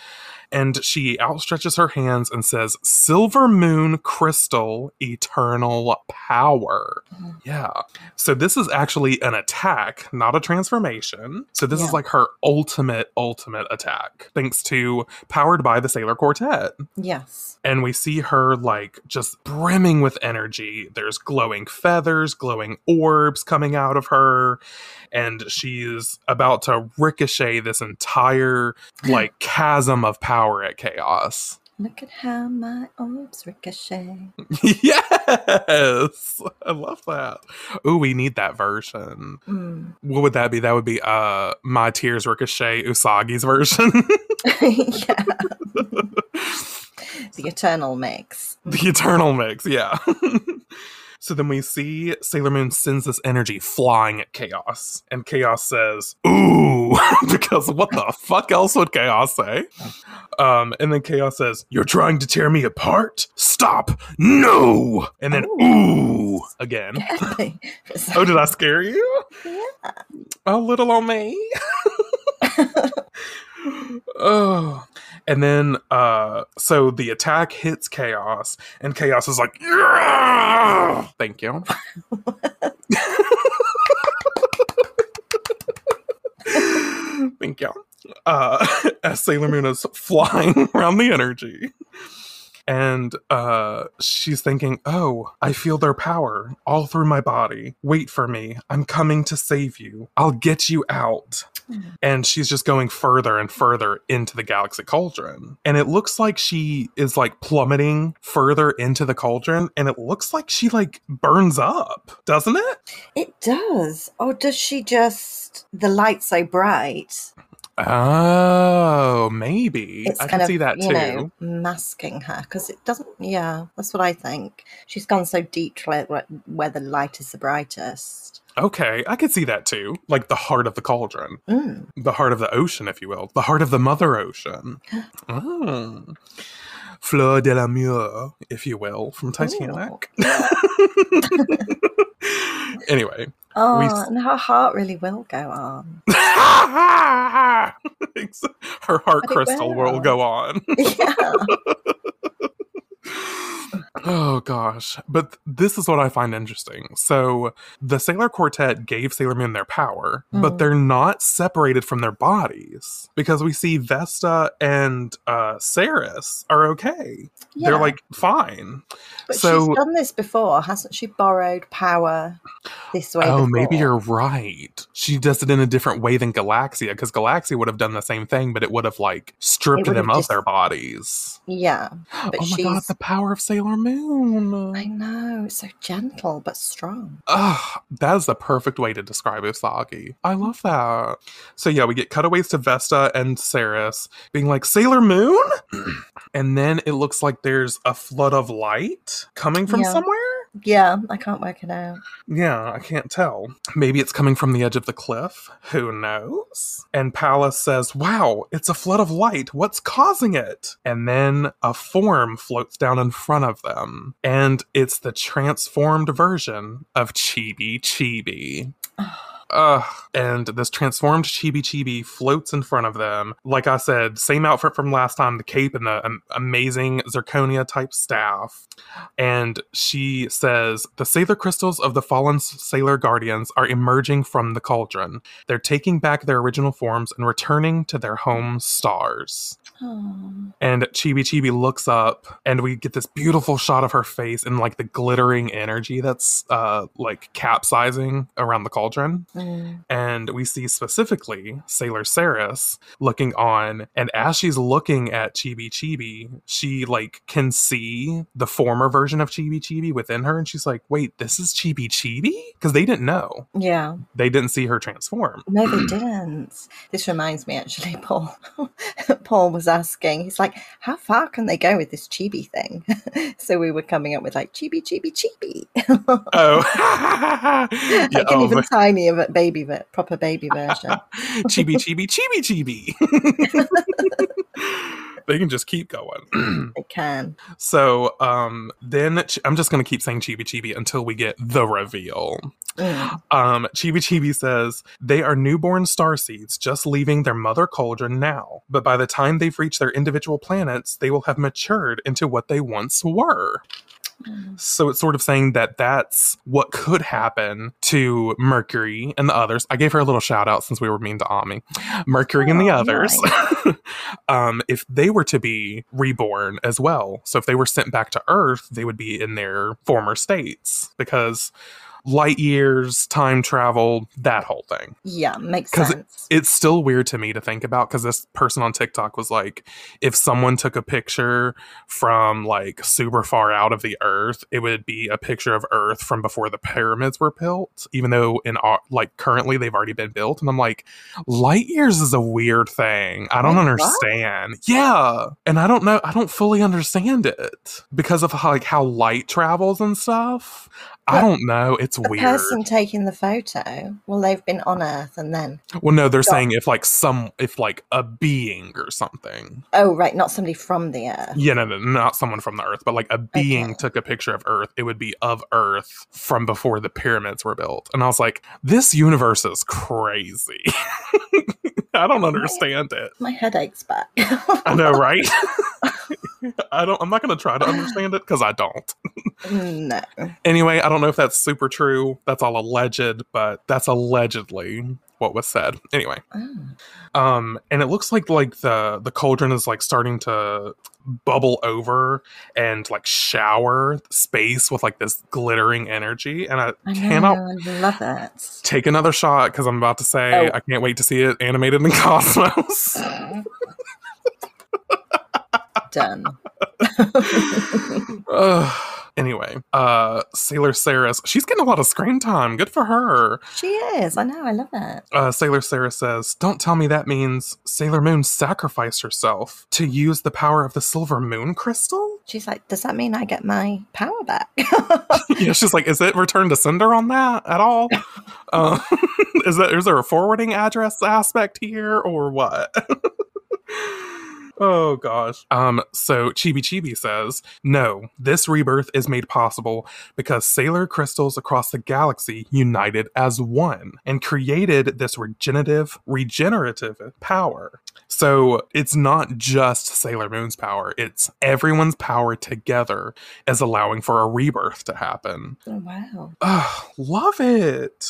S1: And she outstretches her hands and says, "Silver Moon Crystal Eternal Power."
S2: Mhm.
S1: Yeah. So this is actually an attack, not a transformation. So this
S2: Yeah.
S1: is like her ultimate, ultimate attack, thanks to powered by the Sailor Quartet
S2: yes.
S1: and we see her like just brimming with energy. There's glowing feathers, glowing orbs coming out of her, and she's about to ricochet this entire like chasm of power at chaos.
S2: Look at how my orbs ricochet.
S1: yes, I love that. Ooh, we need that version.
S2: Mm.
S1: What would that be? That would be uh my tears ricochet Usagi's version.
S2: yeah. the eternal mix.
S1: The eternal mix, yeah. So then we see Sailor Moon sends this energy flying at Chaos, and Chaos says, Ooh, because what the fuck else would Chaos say? Um, and then Chaos says, You're trying to tear me apart? Stop! No! And then, Ooh, again. Oh, did I scare you?
S2: Yeah.
S1: A little on me. Oh. And then uh so the attack hits Chaos and Chaos is like! Thank you. Thank you. Uh as Sailor Moon is flying around the energy. And uh, she's thinking, Oh, I feel their power all through my body. Wait for me. I'm coming to save you. I'll get you out.
S2: Mhm.
S1: And she's just going further and further into the galaxy cauldron. And it looks like she is like plummeting further into the cauldron. And it looks like she like burns up, doesn't it?
S2: It does. Or does she just the light's so bright?
S1: Oh, maybe.
S2: It's
S1: I can
S2: of
S1: see that too.
S2: know masking her because it doesn't. Yeah, that's what I think. She's gone so deep where, where- the light is the brightest.
S1: Okay, I could see that too. Like the heart of the cauldron.
S2: Mm.
S1: the heart of the ocean, if you will, the heart of the mother ocean. Mm. Fleur de la Mure, if you will, from Titanic. anyway,
S2: Oh,
S1: We
S2: and her heart really will go on.
S1: her heart crystal will
S2: will.
S1: go on.
S2: yeah.
S1: Oh gosh. But this is what I find interesting. So the Sailor Quartet gave Sailor Moon their power, but
S2: Mm.
S1: they're not separated from their bodies because we see Vesta and uh Ceres are okay.
S2: Yeah,
S1: They're like fine.
S2: but
S1: so-
S2: she's done this before, hasn't she? Borrowed power this way.
S1: Oh, maybe you're right. She does it in a different way than Galaxia because Galaxia would have done the same thing, but it would have like stripped them of
S2: just-
S1: their bodies.
S2: Yeah,
S1: oh
S2: but
S1: my god,
S2: she's-
S1: the power of Sailor Moon.
S2: I know. It's so gentle but strong.
S1: Ugh, that is the perfect way to describe Usagi. I mm-hmm. love that. So yeah, we get cutaways to Vesta and Ceres being like, Sailor Moon? and then it looks like there's a flood of light coming from
S2: Yeah.
S1: somewhere.
S2: Yeah, I can't work it out.
S1: Yeah, I can't tell. Maybe it's coming from the edge of the cliff. Who knows? And Pallas says, Wow, it's a flood of light. What's causing it? And then a form floats down in front of them. And it's the transformed version of Chibi Chibi. Oh. Ugh. And this transformed Chibi Chibi floats in front of them. Like I said, same outfit from last time the cape and the um, amazing zirconia type staff. And she says, The Sailor crystals of the fallen Sailor Guardians are emerging from the cauldron. They're taking back their original forms and returning to their home stars.
S2: Oh,
S1: And Chibi Chibi looks up, and we get this beautiful shot of her face and like the glittering energy that's uh, like capsizing around the cauldron.
S2: mm.
S1: And we see specifically Sailor Ceres looking on, and as she's looking at Chibi Chibi, she like can see the former version of Chibi Chibi within her, and she's like, "Wait, this is Chibi Chibi?" Because they didn't know,
S2: Yeah.
S1: they didn't see her transform.
S2: No, they didn't. This reminds me, actually, Paul. Paul was asking, he's like, how far can they go with this chibi thing? so we were coming up with like chibi, chibi, chibi.
S1: Oh, yeah,
S2: like an
S1: oh,
S2: even tinier but baby, ver- proper baby version.
S1: chibi Chibi Chibi Chibi. They can just keep going.
S2: It can.
S1: So um then Ch- I'm just gonna keep saying Chibi Chibi until we get the reveal.
S2: Mm.
S1: Um Chibi Chibi says they are newborn star seeds just leaving their mother cauldron now, but by the time they've reached their individual planets, they will have matured into what they once were.
S2: Mm.
S1: So it's sort of saying that that's what could happen to Mercury and the others. I gave her a little shout out since we were mean to Ami. Mercury and the
S2: Oh,
S1: others, um, if they were to be reborn as well. So if they were sent back to Earth, they would be in their former states because light years, time travel, that whole thing.
S2: Yeah, makes sense.
S1: It's still weird to me to think about because this person on TikTok was like, if someone took a picture from like super far out of the Earth, it would be a picture of Earth from before the pyramids were built, even though in our, like currently they've already been built. And I'm like, light years is a weird thing. I don't
S2: Wait, what?
S1: understand. Yeah, and I don't know. I don't fully understand it because of how, like how light travels and stuff. I don't know. It's
S2: the
S1: weird.
S2: person taking the photo, well, they've been on Earth and then,
S1: Well, no, they're saying if like some, if like a being or something.
S2: oh, right, not somebody from the Earth.
S1: Yeah, no, no, not someone from the Earth, but like a being
S2: Okay.
S1: took a picture of Earth. It would be of Earth from before the pyramids were built. And I was like, this universe is crazy. I don't understand it.
S2: My headache's back.
S1: I know, right? I don't. I'm not going to try to understand it because I don't.
S2: no.
S1: Anyway, I don't know if that's super true. That's all alleged, but that's allegedly what was said. Anyway.
S2: Oh.
S1: um and it looks like like the the cauldron is like starting to bubble over and like shower space with like this glittering energy and i,
S2: I
S1: cannot
S2: know, I love it.
S1: take another shot because i'm about to say
S2: Oh.
S1: i can't wait to see it animated in cosmos
S2: Done.
S1: Ugh. Anyway uh sailor Ceres she's getting a lot of screen time good for her
S2: she is. I know. I love it.
S1: uh, Sailor Ceres says, Don't tell me that means Sailor Moon sacrificed herself to use the power of the Silver Moon Crystal?
S2: She's like, does that mean I get my power back?
S1: yeah, she's like, is it return to sender on that at all? uh, is that is there a forwarding address aspect here or what? Oh gosh. Um, so Chibi Chibi says, no, this rebirth is made possible because Sailor crystals across the galaxy united as one and created this regenerative, regenerative power. So it's not just Sailor Moon's power, it's everyone's power together is allowing for a rebirth to happen.
S2: Oh, wow.
S1: Ugh, love it.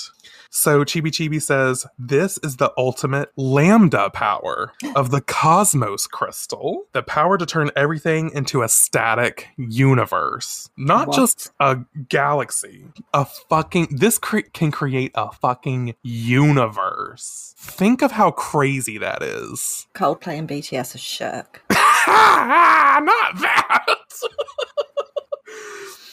S1: So Chibi Chibi says this is the ultimate lambda power of the cosmos crystal, the power to turn everything into a static universe, not
S2: What?
S1: just a galaxy. A fucking this cre- can create a fucking universe. Think of how crazy that is.
S2: Coldplay and BTS are shirk.
S1: not that.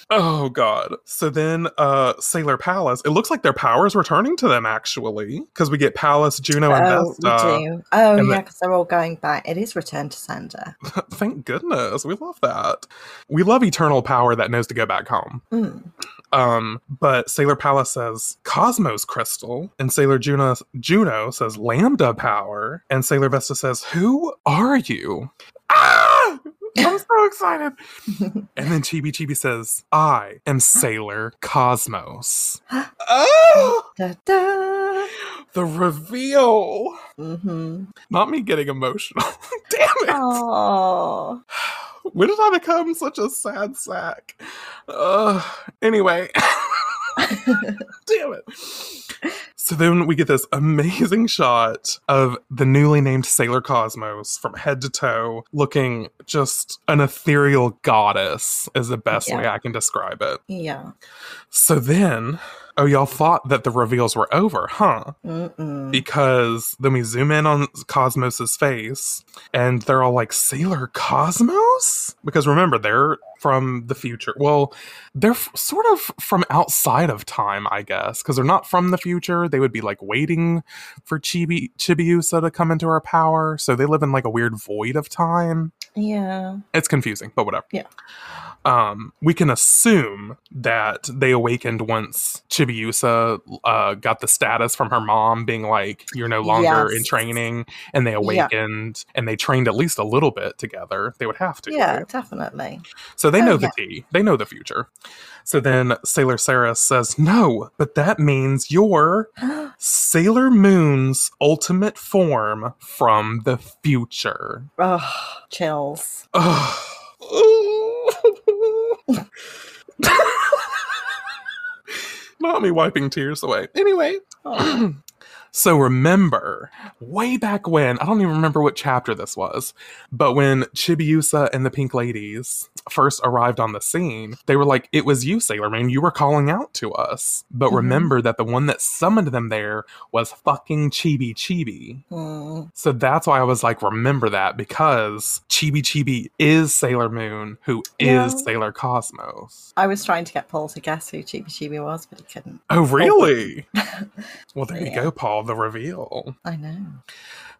S1: oh god. So then uh Sailor Pallas, it looks like their power is returning to them actually because we get Pallas, Juno and
S2: oh,
S1: Vesta.
S2: we do. Oh,
S1: and
S2: yeah, because they're all going back. It is Return to Sender.
S1: Thank goodness. We love that. We love eternal power that knows to go back home.
S2: Mm.
S1: Um, but Sailor Pallas says Cosmos Crystal, and Sailor Juno Juno says Lambda Power, and Sailor Vesta says, Who are you? Ah! I'm so excited. and then Chibi Chibi says, I am Sailor Cosmos. oh,
S2: Da, da.
S1: the reveal.
S2: Mm-hmm.
S1: Not me getting emotional. Damn it. When did I become such a sad sack? Uh, anyway. Damn it. So then we get this amazing shot of the newly named Sailor Cosmos from head to toe, looking just an ethereal goddess, is the best way I can describe it.
S2: yeah.
S1: So then, oh, y'all thought that the reveals were over, huh?
S2: Mm-mm.
S1: because then we zoom in on Cosmos's face and they're all like Sailor Cosmos because remember they're from the future. Well, they're f- sort of from outside of time, I guess, because they're not from the future. They would be like waiting for Chibi Chibiusa to come into her power, so they live in like a weird void of time.
S2: Yeah.
S1: It's confusing, but whatever.
S2: Yeah.
S1: Um, we can assume that they awakened once Chibiusa uh, got the status from her mom being like, you're no longer in training, and they
S2: Yeah.
S1: awakened and they trained at least a little bit together. They would have to.
S2: Yeah,
S1: right?
S2: definitely.
S1: So they
S2: Oh,
S1: know
S2: yeah.
S1: the tea. They know the future. So then Sailor Ceres says, No, but that means you're Sailor Moon's ultimate form from the future.
S2: oh, chills.
S1: Ugh. Not me wiping tears away. Anyway,
S2: Oh,
S1: so remember, way back when, I don't even remember what chapter this was, but when Chibiusa and the Pink Ladies first arrived on the scene, they were like, It was you, Sailor Moon. You were calling out to us. But
S2: Mhm.
S1: remember that the one that summoned them there was fucking Chibi Chibi.
S2: mm,
S1: So that's why I was like, remember that because Chibi Chibi is Sailor Moon, who is
S2: Yeah.
S1: Sailor Cosmos.
S2: I was trying to get Paul to guess who Chibi Chibi was, but he couldn't.
S1: Oh, really? well, there you go, Paul, the reveal.
S2: I know.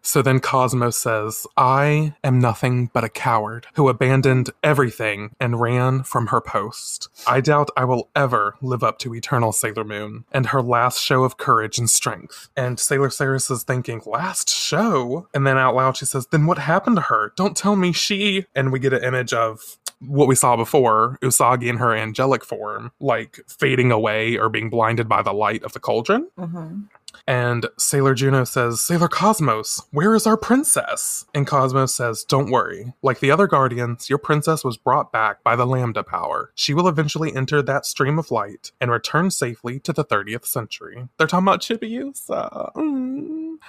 S1: So then Cosmos says, I am nothing but a coward who abandoned everything and ran from her post. I doubt I will ever live up to Eternal Sailor Moon and her last show of courage and strength. And Sailor Ceres is thinking, last show? And then out loud she says, then what happened to her? Don't tell me she. And we get an image of what we saw before, Usagi in her angelic form, like fading away or being blinded by the light of the cauldron.
S2: hmm
S1: And Sailor Juno says, Sailor Cosmos, where is our princess? And Cosmos says, Don't worry. Like the other guardians, your princess was brought back by the Lambda power. She will eventually enter that stream of light and return safely to the 30th century. They're talking about Chibiusa. Mm.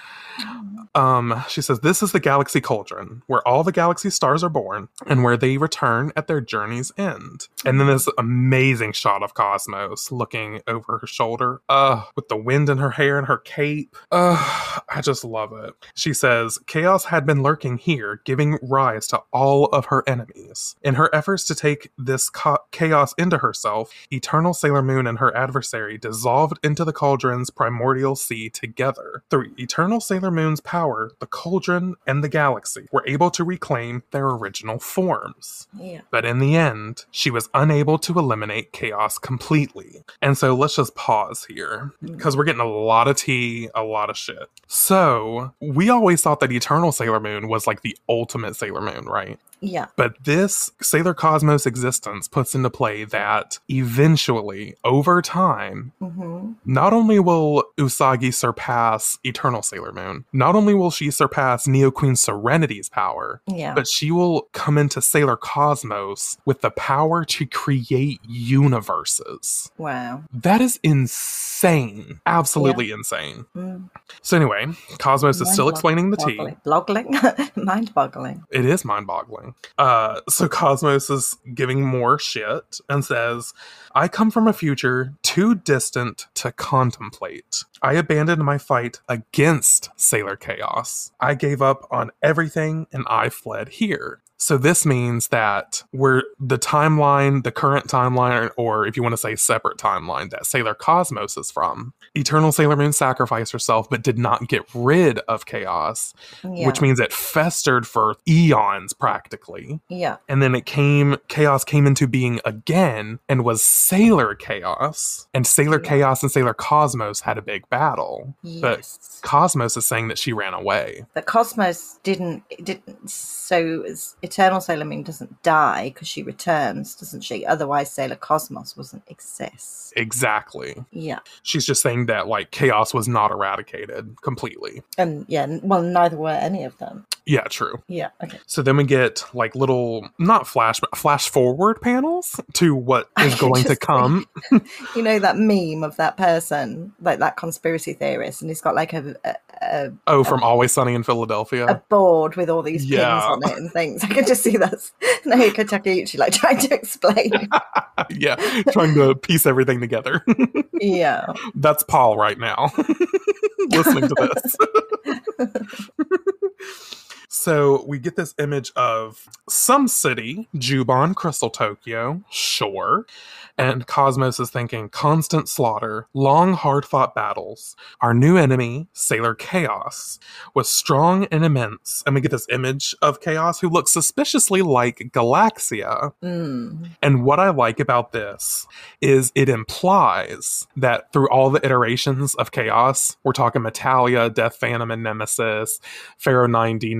S1: Um, she says, This is the galaxy cauldron, where all the galaxy stars are born and where they return at their journey's end. And then this amazing shot of Cosmos looking over her shoulder, uh, with the wind in her hair and her cape. Uh, I just love it. She says, Chaos had been lurking here, giving rise to all of her enemies. In her efforts to take this ca- chaos into herself, Eternal Sailor Moon and her adversary dissolved into the cauldron's primordial sea together. The Eternal Sailor Sailor Moon's power, the Cauldron and the galaxy were able to reclaim their original forms.
S2: Yeah.
S1: But in the end, she was unable to eliminate chaos completely. And so let's just pause here mm. because we're getting a lot of tea, a lot of shit. So we always thought that Eternal Sailor Moon was like the ultimate Sailor Moon, right?
S2: Yeah.
S1: But this Sailor Cosmos existence puts into play that eventually, over time,
S2: hmm
S1: not only will Usagi surpass Eternal Sailor Moon, not only will she surpass Neo Queen Serenity's power,
S2: Yeah.
S1: but she will come into Sailor Cosmos with the power to create universes.
S2: wow.
S1: That is insane. Absolutely insane.
S2: Mm.
S1: So, anyway, Cosmos is still explaining the tea.
S2: Boggling. Mind boggling.
S1: It is mind boggling. Uh, so Cosmos is giving more shit and says, I come from a future too distant to contemplate. I abandoned my fight against Sailor Chaos. I gave up on everything and I fled here. So this means that we're the timeline, the current timeline, or if you want to say separate timeline that Sailor Cosmos is from, Eternal Sailor Moon sacrificed herself but did not get rid of chaos
S2: Yeah.
S1: which means it festered for eons practically.
S2: yeah.
S1: And then it came, chaos came into being again and was Sailor Chaos. And Sailor
S2: Yeah.
S1: Chaos and Sailor Cosmos had a big battle. But
S2: Yes.
S1: Cosmos is saying that she ran away.
S2: But Cosmos didn't didn't so it's- Eternal Sailor Moon doesn't die because she returns, doesn't she? Otherwise Sailor Cosmos wouldn't exist.
S1: Exactly.
S2: Yeah.
S1: She's just saying that like chaos was not eradicated completely.
S2: And yeah, well neither were any of them.
S1: Yeah, true.
S2: Yeah, okay.
S1: So then we get like little, not flash, but flash forward panels to what is going to come.
S2: You know that meme of that person, like that conspiracy theorist, and he's got like a a, a,
S1: Oh, from Always Sunny in Philadelphia.
S2: a board with all these
S1: Yeah.
S2: pins on it and things. I can just see that Naoko Takeuchi like trying to explain.
S1: yeah, trying to piece everything together.
S2: yeah.
S1: That's Paul right now, listening to this. So we get this image of some city, Juban, Crystal Tokyo, sure. And Cosmos is thinking constant slaughter, long, hard fought battles. Our new enemy, Sailor Chaos, was strong and immense. And we get this image of Chaos who looks suspiciously like Galaxia.
S2: Mm.
S1: And what I like about this is it implies that through all the iterations of Chaos, we're talking Metalia, Death Phantom, and Nemesis, Pharaoh 90,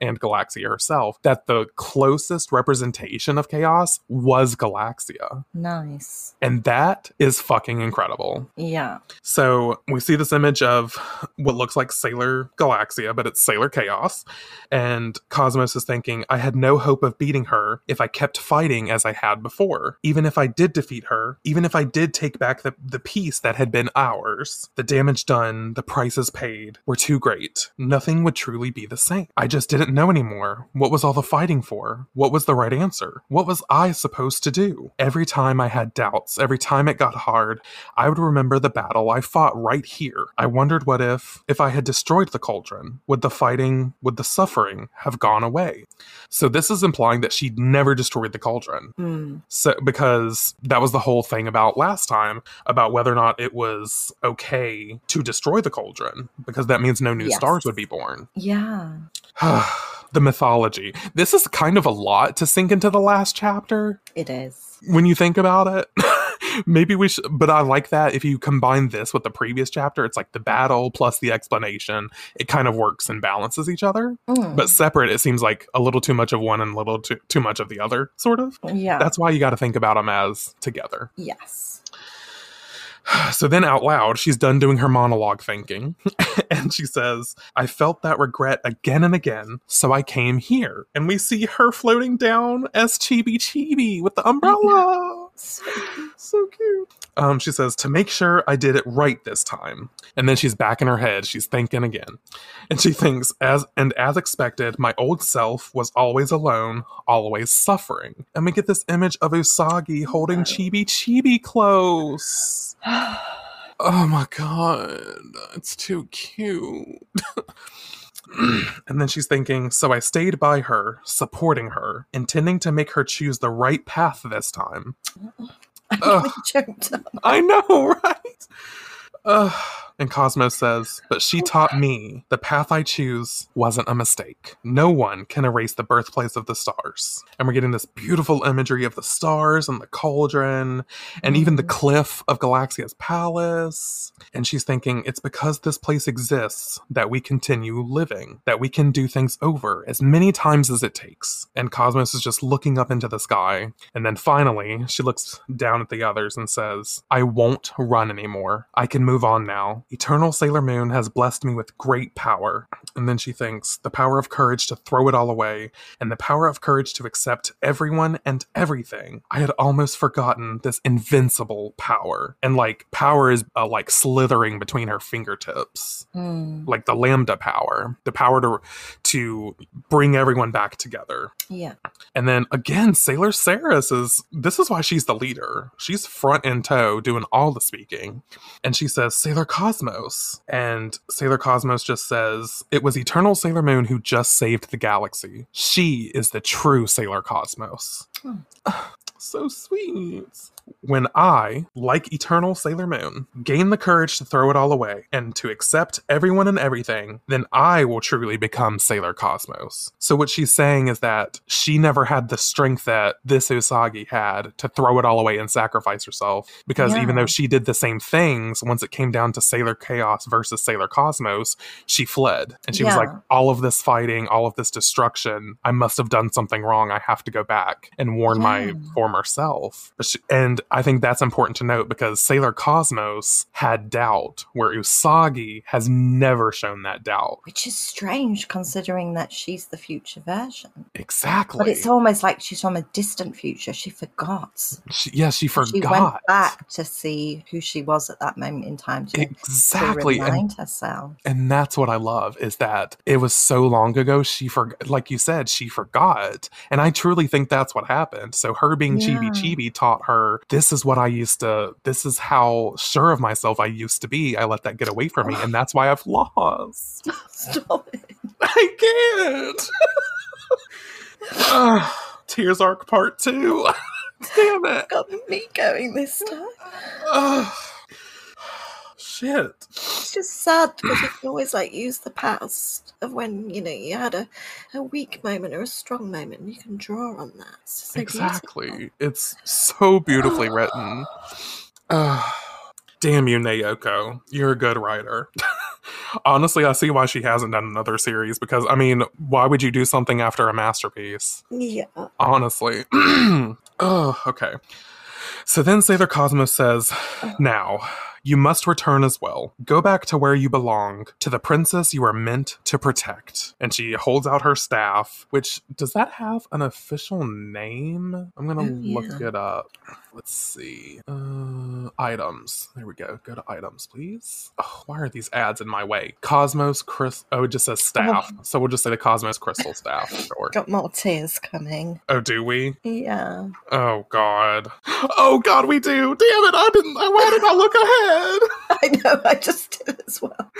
S1: And Galaxia herself, that the closest representation of Chaos was Galaxia.
S2: Nice.
S1: And that is fucking incredible.
S2: Yeah.
S1: So we see this image of what looks like Sailor Galaxia, but it's Sailor Chaos. And Cosmos is thinking, I had no hope of beating her if I kept fighting as I had before. Even if I did defeat her, even if I did take back the, the piece that had been ours, the damage done, the prices paid were too great. Nothing would truly be the same. I just didn't know anymore. What was all the fighting for? What was the right answer? What was I supposed to do? Every time I had doubts, every time it got hard, I would remember the battle I fought right here. I wondered what if, if I had destroyed the cauldron, would the fighting, would the suffering have gone away? So this is implying that she'd never destroyed the cauldron.
S2: Mm.
S1: So because that was the whole thing about last time about whether or not it was okay to destroy the cauldron because that means no new
S2: Yes.
S1: stars would be born.
S2: Yeah.
S1: the mythology. This is kind of a lot to sink into the last chapter
S2: It is.
S1: when you think about it. Maybe we should, but I like that if you combine this with the previous chapter, it's like the battle plus the explanation. It kind of works and balances each other.
S2: Mm.
S1: But separate, it seems like a little too much of one and a little too, too much of the other, sort of.
S2: yeah.
S1: That's why you got to think about them as together.
S2: yes.
S1: So then, out loud, she's done doing her monologue thinking, and she says, I felt that regret again and again, so I came here. And we see her floating down as Chibi Chibi with the umbrella.
S2: So
S1: So cute. Um, she says, to make sure I did it right this time. And then she's back in her head. She's thinking again. And she thinks, as and as expected, my old self was always alone, always suffering. And we get this image of Usagi holding Chibi Chibi close. Oh my god, it's too cute. and then she's thinking, so I stayed by her, supporting her, intending to make her choose the right path this time.
S2: I choked up.
S1: I know, right? Ugh. And Cosmos says, But she taught me the path I choose wasn't a mistake. No one can erase the birthplace of the stars. And we're getting this beautiful imagery of the stars and the cauldron and even the mm-hmm. cliff of Galaxia's palace. And she's thinking, It's because this place exists that we continue living, that we can do things over as many times as it takes. And Cosmos is just looking up into the sky. And then finally, she looks down at the others and says, I won't run anymore. I can move on now. Eternal Sailor Moon has blessed me with great power. And then she thinks, the power of courage to throw it all away, and the power of courage to accept everyone and everything. I had almost forgotten this invincible power. And like, power is uh, like slithering between her fingertips.
S2: Mm.
S1: Like the lambda power, the power to to bring everyone back together.
S2: Yeah.
S1: And then again, Sailor Ceres is this is why she's the leader. She's front and toe doing all the speaking. And she says, Sailor Cosmos. And Sailor Cosmos just says, It was Eternal Sailor Moon who just saved the galaxy. She is the true Sailor Cosmos.
S2: Hmm.
S1: so sweet. When I, like Eternal Sailor Moon, gain the courage to throw it all away and to accept everyone and everything, then I will truly become Sailor Cosmos. So, what she's saying is that she never had the strength that this Usagi had to throw it all away and sacrifice herself. Because even though she did the same things, once it came down to Sailor Chaos versus Sailor Cosmos, she fled. And she was like, all of this fighting, all of this destruction, I must have done something wrong. I have to go back and warn my former self. And I think that's important to note because Sailor Cosmos had doubt, where Usagi has never shown that doubt.
S2: Which is strange considering that she's the future version.
S1: Exactly.
S2: But it's almost like she's from a distant future. She forgot.
S1: She, yeah, she forgot.
S2: She went back to see who she was at that moment in time to, to
S1: Exactly. And
S2: herself.
S1: And that's what I love is that it was so long ago she forgot like you said she forgot and I truly think that's what happened. So her being chibi chibi taught her this is what I used to this is how sure of myself I used to be. I let that get away from me and that's why I've lost.
S2: Stop it.
S1: I can't. Ugh, Tears Arc Part 2. Damn it.
S2: Got me going this time.
S1: Ugh. Shit.
S2: It's just sad because you can always like use the past of when you know you had a, a weak moment or a strong moment. and You can draw on that. It's so beautiful.
S1: exactly. It's so beautifully written. Ugh. damn you, Naoko. You're a good writer. Honestly, I see why she hasn't done another series because, I mean, why would you do something after a masterpiece?
S2: Yeah.
S1: Honestly. oh, okay. So then Sailor Cosmos says, Now, you must return as well. Go back to where you belong, to the princess you are meant to protect. And she holds out her staff, which does that have an official name? I'm gonna
S2: Oh,
S1: look it up. Let's see. Uh, items. There we go. Go to items, please. Oh, why are these ads in my way? Cosmos Crystal. Oh, it just says staff. So we'll just say the Cosmos Crystal staff. Sure.
S2: Got more tears coming.
S1: Oh, do we?
S2: Yeah.
S1: Oh God. Oh God, we do. Damn it! I didn't. Why did I look ahead?
S2: I know, I just did as well.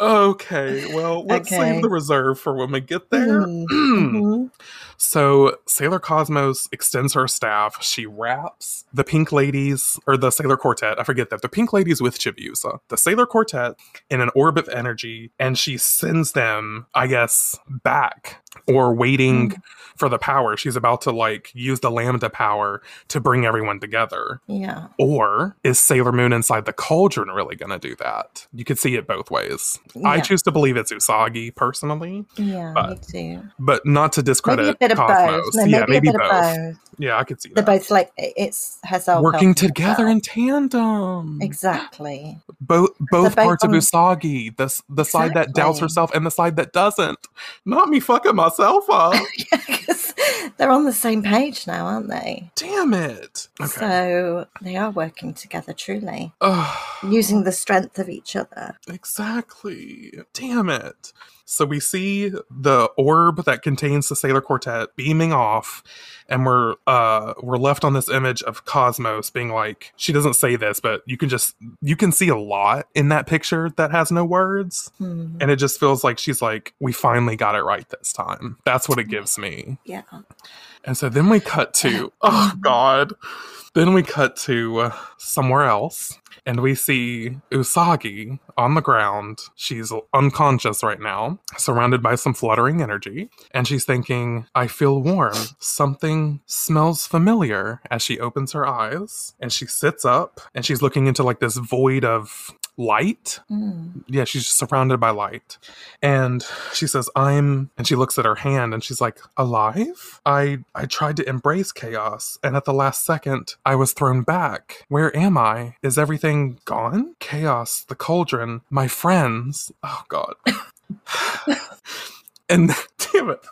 S1: Okay, well, let's
S2: Okay.
S1: save the reserve for when we get there.
S2: Mhm, mhm.
S1: So Sailor Cosmos extends her staff. She wraps the Pink Ladies, or the Sailor Quartet, I forget that, the Pink Ladies with Chibiusa, the Sailor Quartet in an orb of energy, and she sends them, I guess, back or waiting for the power. She's about to like use the Lambda power to bring everyone together.
S2: Yeah.
S1: Or is Sailor Moon inside the cauldron really going to do that? You could see it both ways. I choose to believe it's Usagi personally,
S2: Yeah,
S1: but
S2: me too.
S1: but not to
S2: Maybe
S1: discredit
S2: a bit of
S1: Cosmos.
S2: both. No,
S1: yeah,
S2: maybe,
S1: maybe
S2: a bit
S1: both.
S2: of both.
S1: Yeah, I could see
S2: They're
S1: that.
S2: both like it's herself
S1: Working together
S2: herself.
S1: in tandem.
S2: Exactly.
S1: Both both parts of
S2: on-
S1: Usagi. The the side that doubts herself and the side that doesn't. Not me fucking myself up.
S2: yeah, they're on the same page now, aren't they?
S1: Damn it. Okay.
S2: So they are working together truly,
S1: Ugh.
S2: using the strength of each other.
S1: Exactly. Damn it. So we see the orb that contains the Sailor Quartet beaming off, and we're uh we're left on this image of Cosmos being like she doesn't say this, but you can just you can see a lot in that picture that has no words.
S2: Hmm.
S1: And it just feels like she's like, we finally got it right this time. That's what it gives me.
S2: Yeah.
S1: And so then we cut to, oh God. Then we cut to uh, somewhere else. And we see Usagi on the ground. She's unconscious right now, surrounded by some fluttering energy. And she's thinking, I feel warm. Something smells familiar as she opens her eyes. And she sits up and she's looking into like this void of light.
S2: Mm.
S1: Yeah, she's just surrounded by light. And she says, I'm and she looks at her hand and she's like, Alive? I I tried to embrace chaos, and at the last second I was thrown back. Where am I? Is everything gone? Chaos, the cauldron, my friends. Oh god. and damn it.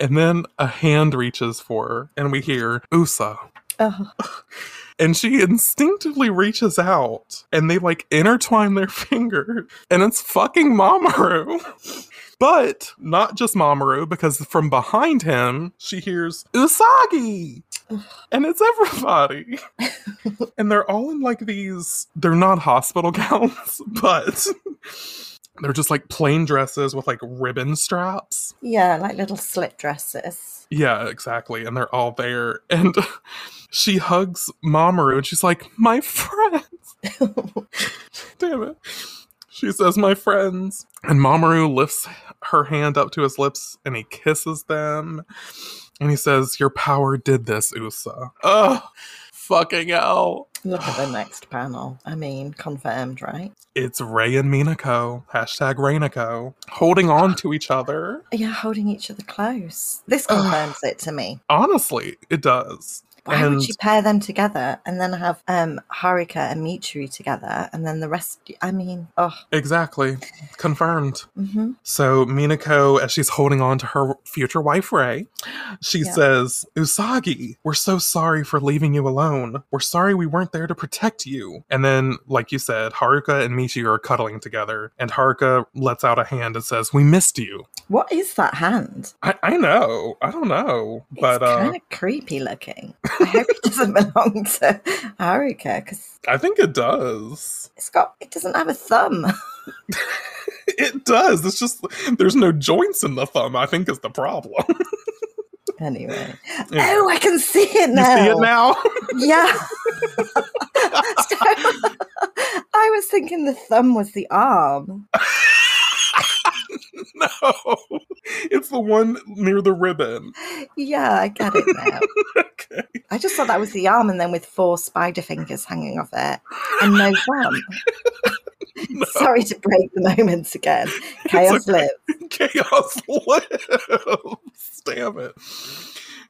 S1: And then a hand reaches for her, and we hear Usa.
S2: Oh,
S1: And she instinctively reaches out and they like intertwine their fingers. And it's fucking Mamoru. But not just Mamoru, because from behind him, she hears Usagi! And it's everybody. and they're all in like these, they're not hospital gowns, but they're just like plain dresses with like ribbon straps.
S2: yeah, like little slit dresses.
S1: Yeah, exactly. And they're all there. And she hugs Mamoru and she's like, My friends. Damn it. She says, My friends. And Mamoru lifts her hand up to his lips and he kisses them. And he says, Your power did this, Usa. Ugh. Fucking hell.
S2: Look at the next panel. I mean, confirmed, right?
S1: It's Rei and Minako, hashtag Rainako, holding on to each other.
S2: Yeah, holding each other close. This confirms it to me.
S1: Honestly, it does.
S2: Why
S1: And-
S2: would she pair them together and then have um Haruka and Michiru together and then the rest? I mean, oh,
S1: Exactly. Confirmed.
S2: hmm
S1: So Minako, as she's holding on to her future wife Rei, she
S2: Yeah.
S1: says, Usagi, we're so sorry for leaving you alone. We're sorry we weren't there to protect you. And then, like you said, Haruka and Michi are cuddling together, and Haruka lets out a hand and says, We missed you.
S2: what is that hand?
S1: I, I know. I don't know. But
S2: it's
S1: uh,
S2: kind of creepy looking. I hope it doesn't belong to Haruka because
S1: I think it does.
S2: it's got it doesn't have a thumb.
S1: It does. It's just there's no joints in the thumb, I think is the problem.
S2: anyway,
S1: Yeah.
S2: oh, I can see it now.
S1: you see it now?
S2: Yeah. So, I was thinking the thumb was the arm.
S1: no. It's the one near the ribbon.
S2: Yeah, I get it now.
S1: okay.
S2: I just thought that was the arm, and then with four spider fingers hanging off it, and no thumb.
S1: No.
S2: Sorry to break the moments again. Chaos
S1: okay.
S2: lives.
S1: Chaos lives. Damn it.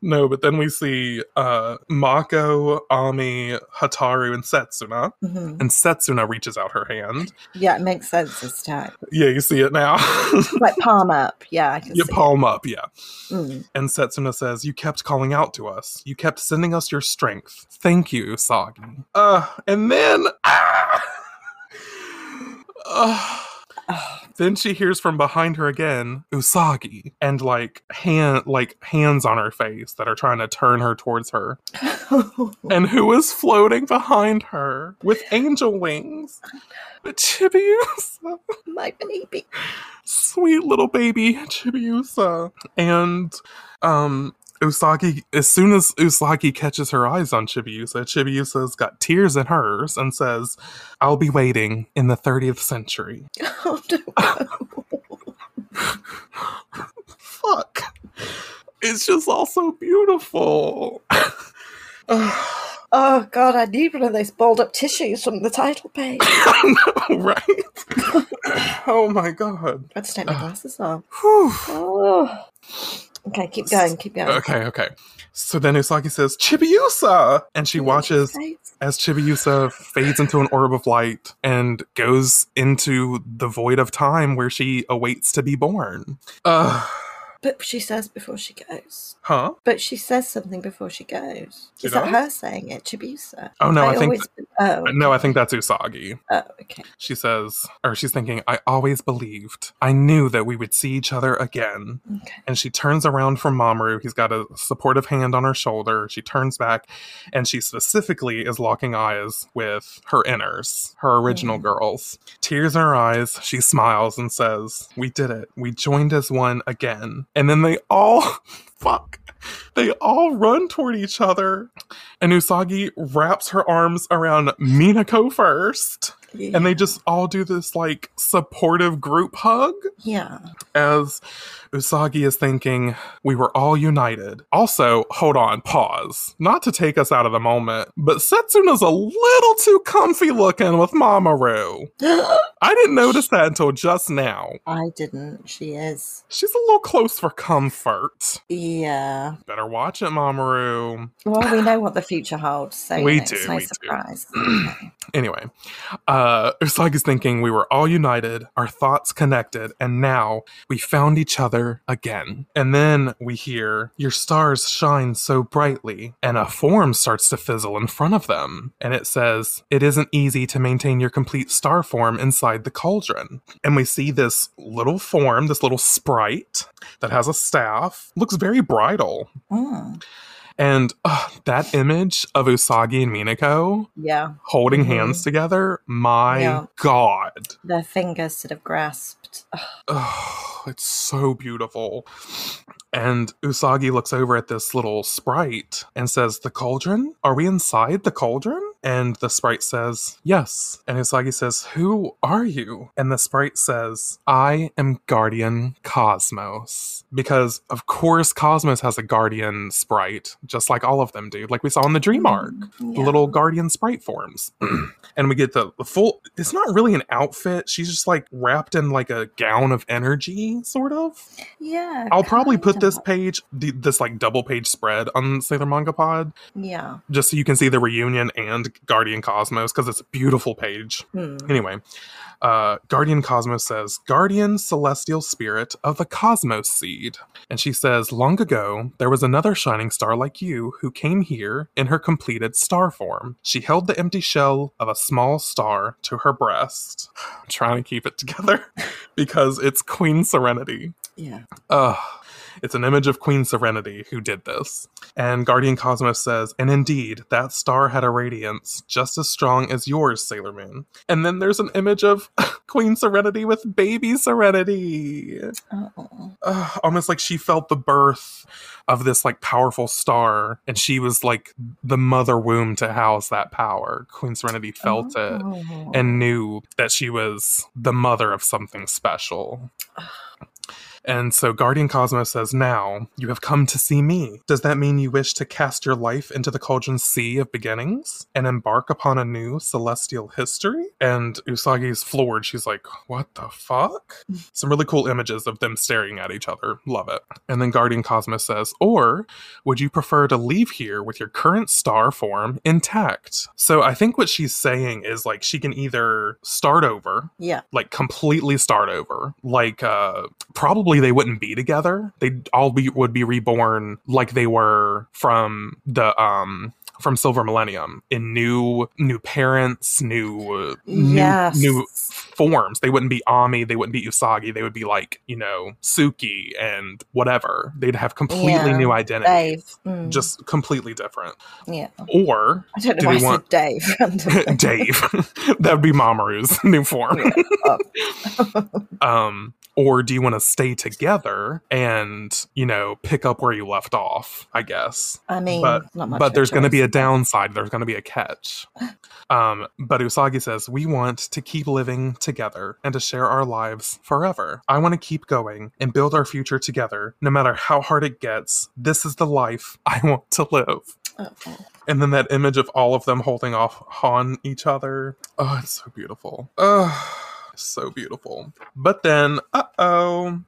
S1: No, but then we see uh, Mako, Ami, Hotaru, and Setsuna.
S2: Mhm.
S1: And Setsuna reaches out her hand.
S2: Yeah, it makes sense this time.
S1: Yeah, you see it now.
S2: Like palm up. Yeah, I can
S1: you palm up, yeah.
S2: Mm.
S1: And Setsuna says, You kept calling out to us. You kept sending us your strength. Thank you, Sagi. Uh, and then. Ah, uh, then she hears from behind her again, Usagi, and like hand like hands on her face that are trying to turn her towards her. And who is floating behind her with angel wings? Chibiusa.
S2: my baby.
S1: sweet little baby Chibiusa. And um Usagi as soon as Usagi catches her eyes on Chibiusa, Chibiusa's got tears in hers and says, I'll be waiting in the 30th century.
S2: Oh, no.
S1: Fuck. It's just all so beautiful.
S2: oh, God, I need one of those balled up tissues from the title page.
S1: I know, right? oh my god.
S2: I just take my glasses off.
S1: Whew.
S2: Oh. Okay, keep going, keep going.
S1: Okay, okay. So then Usagi says, Chibiusa! And she watches as Chibiusa fades into an orb of light and goes into the void of time where she awaits to be born. Uh,
S2: But she says before she goes.
S1: Huh?
S2: But she says something before she goes.
S1: She
S2: Is that her saying it? Chibusa?
S1: Oh no, I, think
S2: always. oh,
S1: no, I think that's Usagi.
S2: oh, okay.
S1: She says, or she's thinking, I always believed. I knew that we would see each other again.
S2: Okay.
S1: And she turns around from Mamoru. He's got a supportive hand on her shoulder. She turns back and she specifically is locking eyes with her inners, her original
S2: Mm.
S1: girls. Tears in her eyes, she smiles and says, We did it. We joined as one again. And then they all, fuck, they all run toward each other And Usagi wraps her arms around Minako first. And they just all do this like supportive group hug
S2: yeah.
S1: as Usagi is thinking, we were all united. Also, hold on, pause. Not to take us out of the moment, but Setsuna's a little too comfy looking with Mamoru. I didn't notice that until just now.
S2: I didn't. She is.
S1: She's a little close for comfort.
S2: Yeah.
S1: Better watch it, Mamoru.
S2: Well, we know what the future holds, so
S1: We
S2: know, it's
S1: do,
S2: no
S1: we
S2: surprise. Okay.
S1: Anyway, uh, Usagi's thinking we were all united, our thoughts connected, and now we found each other again. And then we hear, Your stars shine so brightly, and a form starts to fizzle in front of them. And it says, It isn't easy to maintain your complete star form inside the cauldron. And we see this little form, this little sprite that has a staff, looks very bridal.
S2: Mm.
S1: And uh, that image of Usagi and Minako
S2: Yeah.
S1: holding
S2: Mhm.
S1: hands together. My
S2: Yeah.
S1: God.
S2: Their fingers sort of grasped.
S1: Oh, it's so beautiful. And Usagi looks over at this little sprite and says, The cauldron? Are we inside the cauldron? And the sprite says, Yes. And Usagi says, Who are you? And the sprite says, I am Guardian Cosmos. Because, of course, Cosmos has a guardian sprite, just like all of them do, like we saw in the Dream mm-hmm. Arc.
S2: yeah.
S1: the little guardian sprite forms. and we get the, the full it's not really an outfit. She's just like wrapped in like a gown of energy, sort of.
S2: Yeah.
S1: I'll probably put
S2: kind
S1: this page, the, this like double page spread on Sailor Manga Pod,
S2: Yeah.
S1: just so you can see the reunion and Guardian Cosmos, because it's a beautiful page.
S2: Hmm.
S1: Anyway, uh, Guardian Cosmos says, Guardian celestial spirit of the Cosmos seed. And she says, Long ago, there was another shining star like you who came here in her completed star form. She held the empty shell of a small star to her breast. I'm trying to keep it together because it's Queen Serenity.
S2: Yeah.
S1: Ugh. It's an image of Queen Serenity who did this. And Guardian Cosmos says, and indeed, that star had a radiance just as strong as yours, Sailor Moon. And then there's an image of Queen Serenity with baby Serenity.
S2: Oh.
S1: Ugh, almost like she felt the birth of this like powerful star, and she was like the mother womb to house that power. Queen Serenity felt it
S2: Oh.
S1: and knew that she was the mother of something special. And so Guardian Cosmos says, Now you have come to see me. Does that mean you wish to cast your life into the cauldron sea of beginnings and embark upon a new celestial history? And Usagi's floored. She's like, What the fuck? Some really cool images of them staring at each other. Love it. And then Guardian Cosmos says, Or would you prefer to leave here with your current star form intact? So I think what she's saying is like she can either start over,
S2: Yeah.
S1: like completely start over, like uh probably they wouldn't be together. They all be would be reborn like they were from the um from Silver Millennium in new new parents, new uh, new,
S2: Yes.
S1: new forms. They wouldn't be Ami, they wouldn't be Usagi, they would be like, you know, Suki and whatever. They'd have completely
S2: Yeah,
S1: new
S2: identities, Mm,
S1: Just completely different.
S2: yeah.
S1: Or
S2: I don't know
S1: do
S2: why I
S1: want-
S2: said Dave.
S1: Dave. that would be Mamoru's new form.
S2: Yeah. Oh.
S1: Um, or do you want to stay together and, you know, pick up where you left off, I guess.
S2: I mean,
S1: But-
S2: not much
S1: but there's going to be a downside. There's going to be a catch. Um, but Usagi says, We want to keep living together and to share our lives forever. I want to keep going and build our future together, no matter how hard it gets. This is the life I want to live.
S2: Oh.
S1: And then that image of all of them holding off on each other. Oh, it's so beautiful. Oh, so beautiful. But then, uh oh,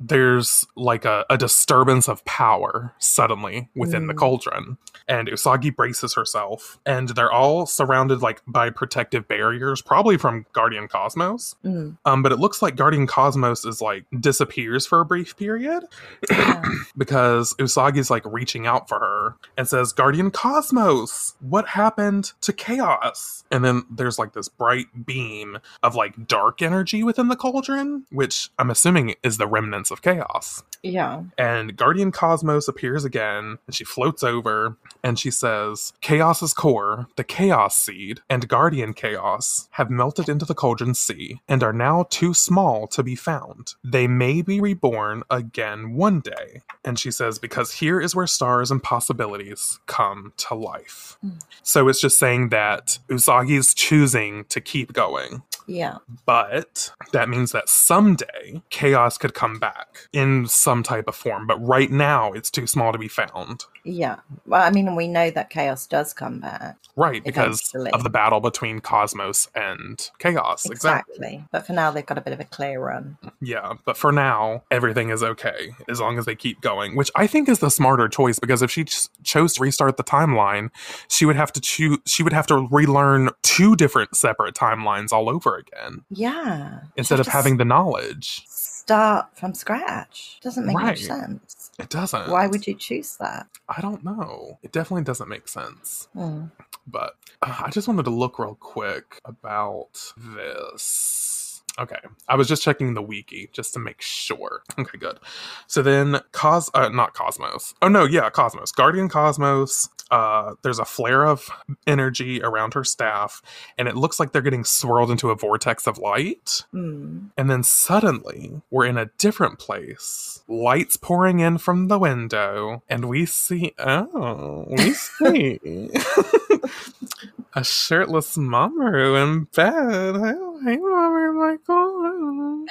S1: there's like a, a disturbance of power suddenly within the
S2: Mm.
S1: cauldron. And Usagi braces herself, and they're all surrounded like by protective barriers, probably from Guardian Cosmos.
S2: Mm,
S1: Um, but it looks like Guardian Cosmos is like disappears for a brief period
S2: yeah.
S1: because Usagi's like reaching out for her and says, Guardian Cosmos, what happened to chaos? And then there's like this bright beam of like dark energy within the cauldron, which I'm assuming is the remnants of chaos.
S2: yeah.
S1: And Guardian Cosmos appears again and she floats over and she says, Chaos's core, the Chaos Seed, and Guardian Chaos have melted into the Cauldron Sea and are now too small to be found. They may be reborn again one day. And she says, because here is where stars and possibilities come to life.
S2: Mm.
S1: So it's just saying that Usagi's choosing to keep going.
S2: Yeah.
S1: But that means that someday chaos could come back in some type of form. But right now, it's too small to be found.
S2: Yeah. Well, I mean, we know that chaos does come back.
S1: Right, because
S2: Eventually.
S1: of the battle between Cosmos and Chaos. Exactly.
S2: Exactly. But for now, they've got a bit of a clear run.
S1: Yeah, but for now, everything is okay as long as they keep going, which I think is the smarter choice because if she ch- chose to restart the timeline, she would have to choose. She would have to relearn two different separate timelines all over again
S2: Yeah.
S1: instead of having the knowledge.
S2: Start from scratch. Doesn't make
S1: Right.
S2: much sense.
S1: It doesn't.
S2: Why would you choose that?
S1: I don't know. It definitely doesn't make sense.
S2: Hmm.
S1: But uh, I just wanted to look real quick about this. Okay, I was just checking the wiki just to make sure. Okay, good. So then, Cos, uh, not Cosmos. Oh no, yeah, Cosmos. Guardian Cosmos. Uh, there's a flare of energy around her staff, and it looks like they're getting swirled into a vortex of light.
S2: Hmm.
S1: And then suddenly, we're in a different place. Lights pouring in from the window, and we see. Oh, we see. a shirtless Mamoru in bed. Hey, Mamoru, Michael.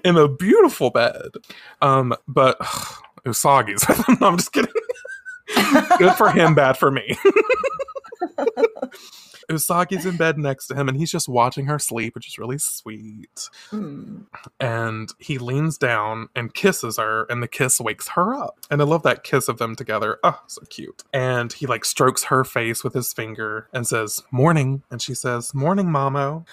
S1: in a beautiful bed. Um, but Usagi's with him. No, I'm just kidding. Good for him, bad for me. Usagi's in bed next to him and he's just watching her sleep, which is really sweet.
S2: Hmm.
S1: And he leans down and kisses her, and the kiss wakes her up. And I love that kiss of them together. Oh, so cute. And he like strokes her face with his finger and says, Morning. And she says, Morning, Mamo.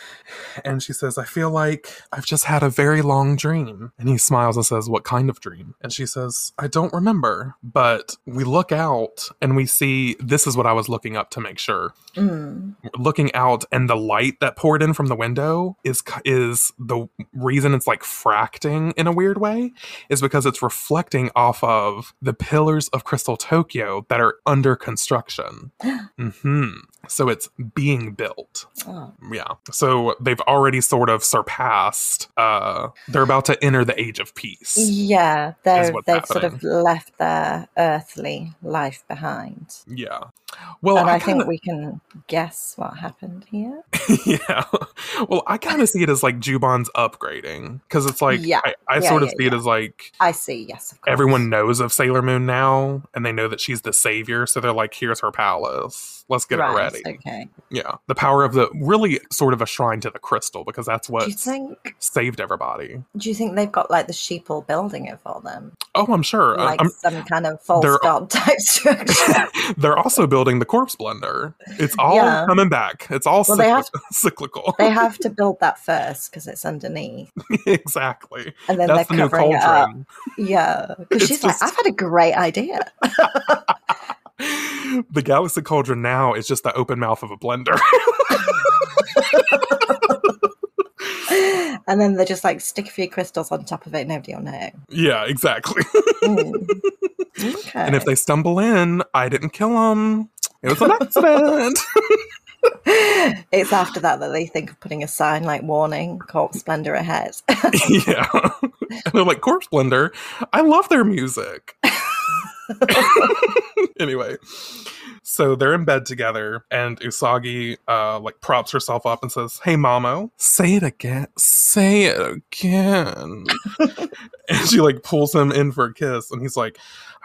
S1: And she says, I feel like I've just had a very long dream. And he smiles and says, What kind of dream? And she says, I don't remember. But we look out and we see this is what I was looking up to make sure
S2: Hmm.
S1: Looking out and the light that poured in from the window is is the reason it's like fracting in a weird way is because it's reflecting off of the pillars of crystal tokyo that are under construction. Hmm so it's being built.
S2: Oh.
S1: yeah. So they've already sort of surpassed uh they're about to enter the age of peace
S2: Yeah, they've sort of left their earthly life behind.
S1: yeah. Well
S2: and I,
S1: I,
S2: think
S1: kinda,
S2: we can guess what happened here.
S1: yeah. Well, I kind of see it as like Juban's upgrading because it's like
S2: Yeah.
S1: I, I
S2: Yeah,
S1: sort of
S2: yeah,
S1: see it as like
S2: I see, yes, of course.
S1: everyone knows of Sailor Moon now and they know that she's the savior, so they're like, "Here's her palace. Let's get
S2: right,
S1: it ready."
S2: Okay.
S1: Yeah, the power of the really sort of a shrine to the crystal because that's what
S2: you think
S1: saved everybody.
S2: do you think they've got like the sheeple building it for them?
S1: Oh, I'm sure. Uh,
S2: Like
S1: I'm-
S2: some kind of false god type structure.
S1: they're also building the corpse blender. It's all
S2: Yeah.
S1: coming back. It's all
S2: Well, they have-
S1: cyclical.
S2: they have to build that first because it's underneath.
S1: exactly.
S2: And then
S1: That's the
S2: they're
S1: new
S2: covering it up. Yeah. Because she's
S1: just-
S2: like, I've had a great idea.
S1: the Galaxy Cauldron now is just the open mouth of a blender.
S2: and then they just like stick a few crystals on top of it, nobody will know.
S1: yeah, exactly.
S2: Mm. Okay.
S1: And if they stumble in, I didn't kill them. It was an accident.
S2: it's after that that they think of putting a sign like warning corpse splendor ahead.
S1: yeah. And they're like, Corpse Blender, I love their music. anyway, so they're in bed together, and Usagi uh, like props herself up and says, "Hey, Mamo, say it again. Say it again." and she like pulls him in for a kiss, and he's like,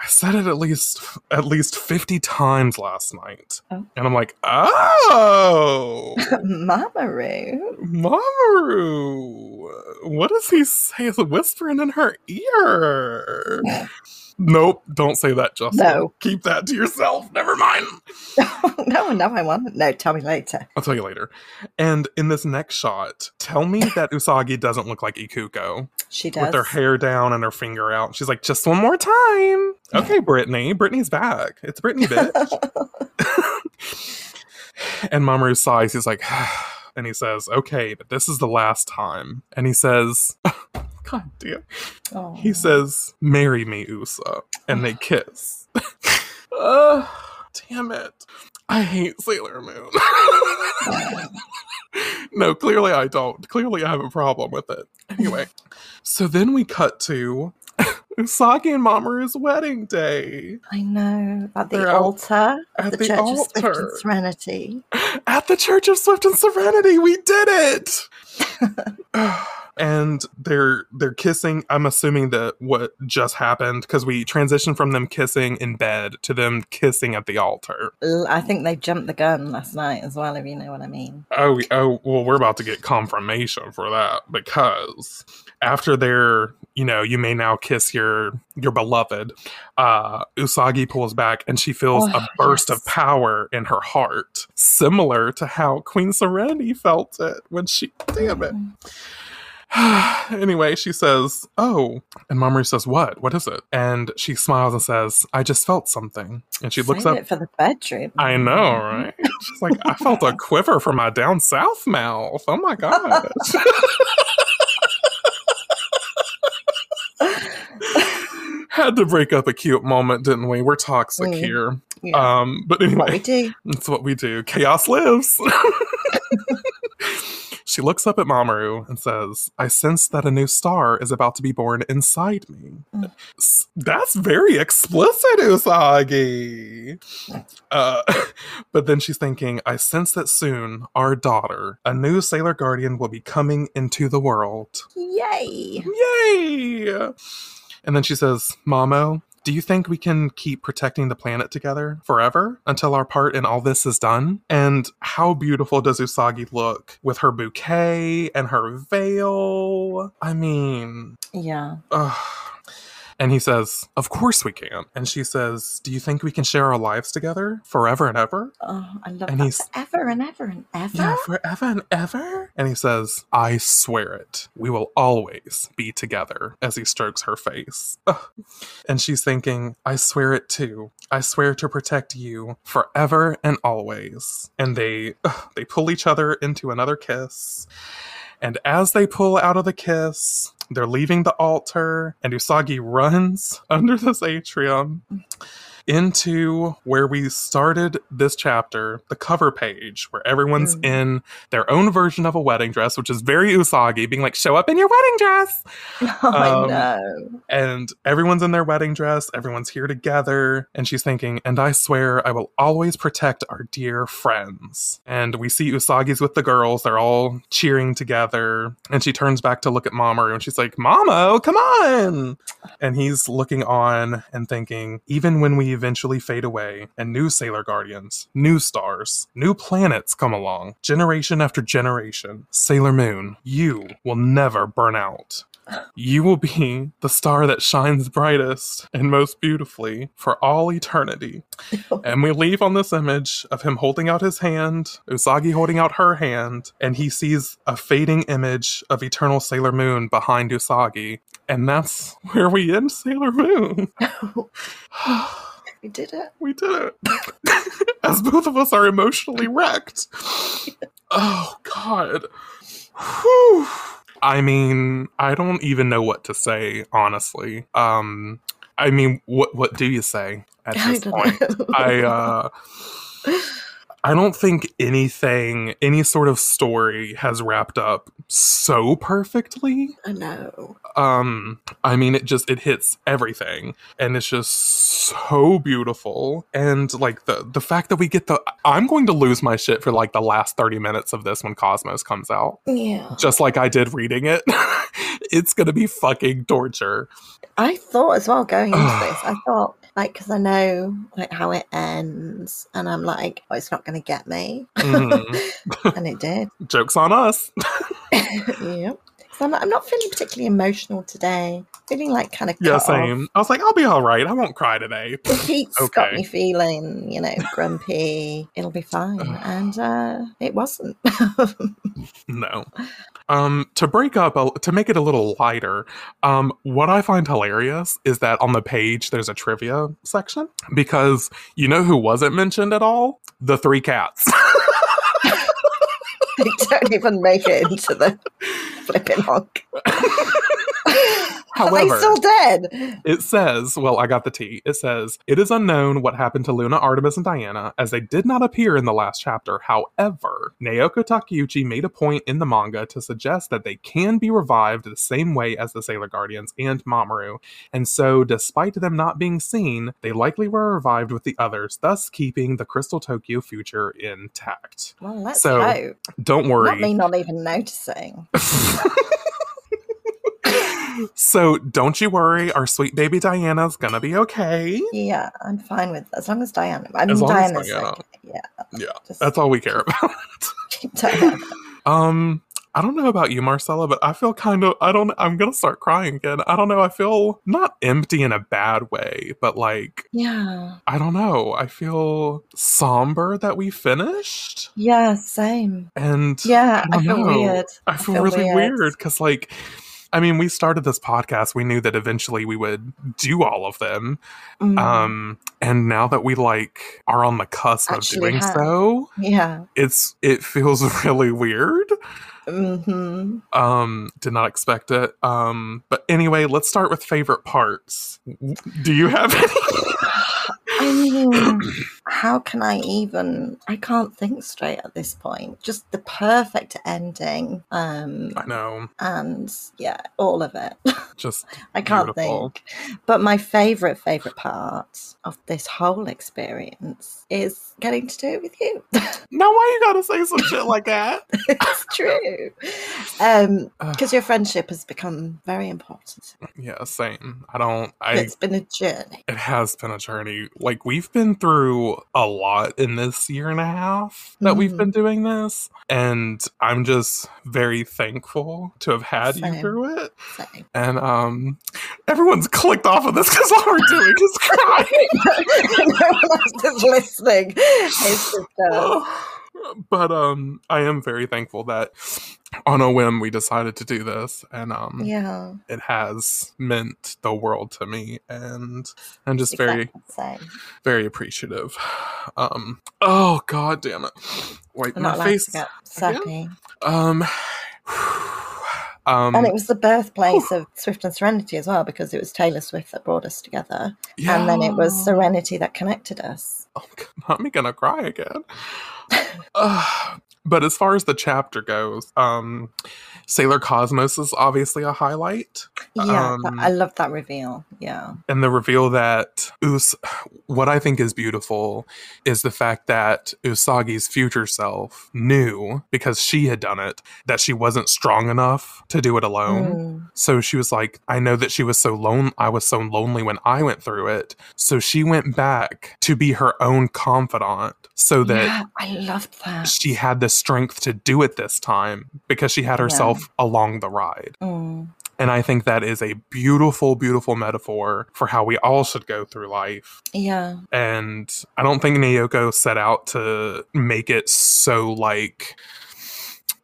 S1: "I said it at least at least fifty times last night."
S2: Oh.
S1: And I'm like, "Oh."
S2: Mamaru.
S1: Mamoru, what does he say? Is whispering in her ear? Nope, don't say that, Justin.
S2: No.
S1: Keep that to yourself. Never mind.
S2: no, no, I want No, tell me later.
S1: I'll tell you later. And in this next shot, tell me that Usagi doesn't look like Ikuko
S2: She does.
S1: with her hair down and her finger out. She's like, just one more time. Okay, Brittany. Brittany's back. It's Brittany, bitch. and Mamoru sighs. He's like, and he says, okay, but this is the last time. And he says, God damn.
S2: Oh.
S1: He says, marry me, Usa. And they kiss. Uh, damn it. I hate Sailor Moon. no, clearly I don't. Clearly I have a problem with it. Anyway, so then we cut to Usagi and Mamoru's wedding day
S2: I know. At the
S1: They're
S2: altar of
S1: at
S2: the,
S1: the
S2: Church of Swift and Serenity.
S1: at the Church of Swift and Serenity. We did it. and they're they're kissing. I'm assuming that what just happened because we transitioned from them kissing in bed to them kissing at the altar.
S2: I think they jumped the gun last night as well, if you know what I mean.
S1: Oh, oh, well, we're about to get confirmation for that because after their, you know, you may now kiss your your beloved. Uh, Usagi pulls back and she feels
S2: Oh,
S1: a burst
S2: yes.
S1: of power in her heart, similar to how Queen Serenity felt it when she. Damn it. anyway, she says, "Oh," and Mamoru says, "What? What is it?" And she smiles and says, "I just felt something." And she looks up
S2: for the bedroom.
S1: I know, right? She's like, I felt a quiver from my down south mouth. Oh my gosh. Had to break up a cute moment, didn't we? We're toxic
S2: Mm.
S1: here.
S2: Yeah.
S1: Um, but anyway,
S2: do.
S1: that's what we do. Chaos lives. she looks up at Mamoru and says, I sense that a new star is about to be born inside me.
S2: Mm.
S1: That's very explicit, Usagi. Uh, but then she's thinking, I sense that soon our daughter, a new Sailor Guardian, will be coming into the world.
S2: Yay!
S1: Yay! And then she says, Mamo, do you think we can keep protecting the planet together forever until our part in all this is done? And how beautiful does Usagi look with her bouquet and her veil? I mean,
S2: Yeah.
S1: ugh. And he says, Of course we can. And she says, Do you think we can share our lives together forever and ever?
S2: Oh, I love
S1: And
S2: that.
S1: he's-
S2: Forever and ever and ever.
S1: Yeah, forever and ever. And he says, I swear it. We will always be together as he strokes her face. Ugh. And she's thinking, I swear it too. I swear to protect you forever and always. And they ugh, they pull each other into another kiss. And as they pull out of the kiss, they're leaving the altar, and Usagi runs under this atrium into where we started this chapter, the cover page, where everyone's
S2: Mm.
S1: in their own version of a wedding dress, which is very Usagi, being like, show up in your wedding dress.
S2: I
S1: Um,
S2: know.
S1: And everyone's in their wedding dress, everyone's here together. And she's thinking, and I swear I will always protect our dear friends. And we see Usagi's with the girls, they're all cheering together. And she turns back to look at Mamoru and she's like, Mamo, come on. And he's looking on and thinking, even when we eventually fade away and new Sailor Guardians, new stars, new planets come along, generation after generation, Sailor Moon, you will never burn out. You will be the star that shines brightest and most beautifully for all eternity. And we leave on this image of him holding out his hand, Usagi holding out her hand, and he sees a fading image of Eternal Sailor Moon behind Usagi. And that's where we end Sailor Moon.
S2: We did it.
S1: we did it. As both of us are emotionally wrecked. Oh, God. Whew. I mean, I don't even know what to say, honestly. Um, I mean, what what do you say at this
S2: don't
S1: point?
S2: know.
S1: I uh I don't think anything any sort of story has wrapped up so perfectly.
S2: I know.
S1: Um I mean it just it hits everything and it's just so beautiful and like the the fact that we get the I'm going to lose my shit for like the last 30 minutes of this when Cosmos comes out
S2: Yeah.
S1: just like I did reading it. it's going to be fucking torture.
S2: I thought as well going into this, I thought like because I know like how it ends, and I'm like, oh, it's not going to get me,
S1: Mhm.
S2: and it did.
S1: Jokes on us.
S2: yeah. So I'm, I'm not feeling particularly emotional today. Feeling like kind of
S1: Yeah, same. I was like, I'll be all right. I won't cry today.
S2: The heat's got me feeling, you know, grumpy. It'll be fine, and uh, it wasn't.
S1: No. Um, to break up, a, to make it a little lighter, um, what I find hilarious is that on the page there's a trivia section because you know who wasn't mentioned at all? The three cats.
S2: they don't even make it into the flipping honk. Are they
S1: However,
S2: still dead?
S1: it says, well, I got the T. It says, it is unknown what happened to Luna, Artemis, and Diana, as they did not appear in the last chapter. However, Naoko Takeuchi made a point in the manga to suggest that they can be revived the same way as the Sailor Guardians and Mamoru. And so, despite them not being seen, they likely were revived with the others, thus keeping the Crystal Tokyo future intact.
S2: Well, let's
S1: So,
S2: hope.
S1: Don't
S2: Not
S1: worry.
S2: me not even noticing.
S1: so, don't you worry, our sweet baby Diana's gonna be okay.
S2: Yeah, I'm fine with as long as Diana. I mean,
S1: As long as
S2: Diana's
S1: Diana.
S2: okay. Yeah,
S1: Yeah,
S2: just
S1: That's all we care about. Um, I don't know about you, Marcella, but I feel kind of I don't I'm gonna start crying again. I don't know, I feel not empty in a bad way, but like
S2: Yeah,
S1: I don't know. I feel somber that we finished.
S2: yeah, same.
S1: And
S2: Yeah,
S1: I
S2: I, feel
S1: know.
S2: weird.
S1: I feel,
S2: feel
S1: really
S2: weird
S1: because like I mean, we started this podcast. We knew that eventually we would do all of them.
S2: Mm,
S1: Um, and now that we like are on the cusp
S2: Actually
S1: of doing
S2: have.
S1: so,
S2: yeah.
S1: it's it feels really weird.
S2: hmm
S1: Um, did not expect it. Um, but anyway, let's start with favorite parts. Do you have any?
S2: I mean, how can I even? I can't think straight at this point. Just the perfect ending. Um,
S1: I know,
S2: and yeah, all of it.
S1: just
S2: I can't
S1: Beautiful.
S2: think. But my favorite, favorite part of this whole experience is getting to do it with you.
S1: now. Why you gotta say some shit like that?
S2: it's true. Um, because your friendship has become very important.
S1: yeah, same. I don't. I.
S2: it's been a journey.
S1: It has been a journey. Like we've been through a lot in this year and a half that we've
S2: Mhm.
S1: been doing this, and I'm just very thankful to have had you through it.
S2: So.
S1: And um, everyone's clicked off of this because all we're doing is crying.
S2: no one else is listening. It's just us.
S1: But um I am very thankful that on a whim we decided to do this and um
S2: Yeah.
S1: it has meant the world to me and I'm just very very appreciative. Um oh god damn it. Wait,
S2: I'm
S1: my face
S2: sappy.
S1: um um
S2: and it was the birthplace of Swift and Serenity as well, because it was Taylor Swift that brought us together. And then it was. Serenity that connected us.
S1: Oh, God, not gonna cry again. uh, but as far as the chapter goes, um, Sailor Cosmos is obviously a highlight,
S2: Yeah,
S1: Um,
S2: I love that reveal. Yeah.
S1: and the reveal that Us, what I think is beautiful, is the fact that Usagi's future self knew because she had done it that she wasn't strong enough to do it alone.
S2: Mm,
S1: So she was like, I know that she was so lone I was so lonely when I went through it. So she went back to be her own confidant so that
S2: yeah, I loved that.
S1: she had the strength to do it this time because she had herself along the ride.
S2: Mm,
S1: And I think that is a beautiful, beautiful metaphor for how we all should go through life.
S2: yeah.
S1: And I don't think Naoko set out to make it so like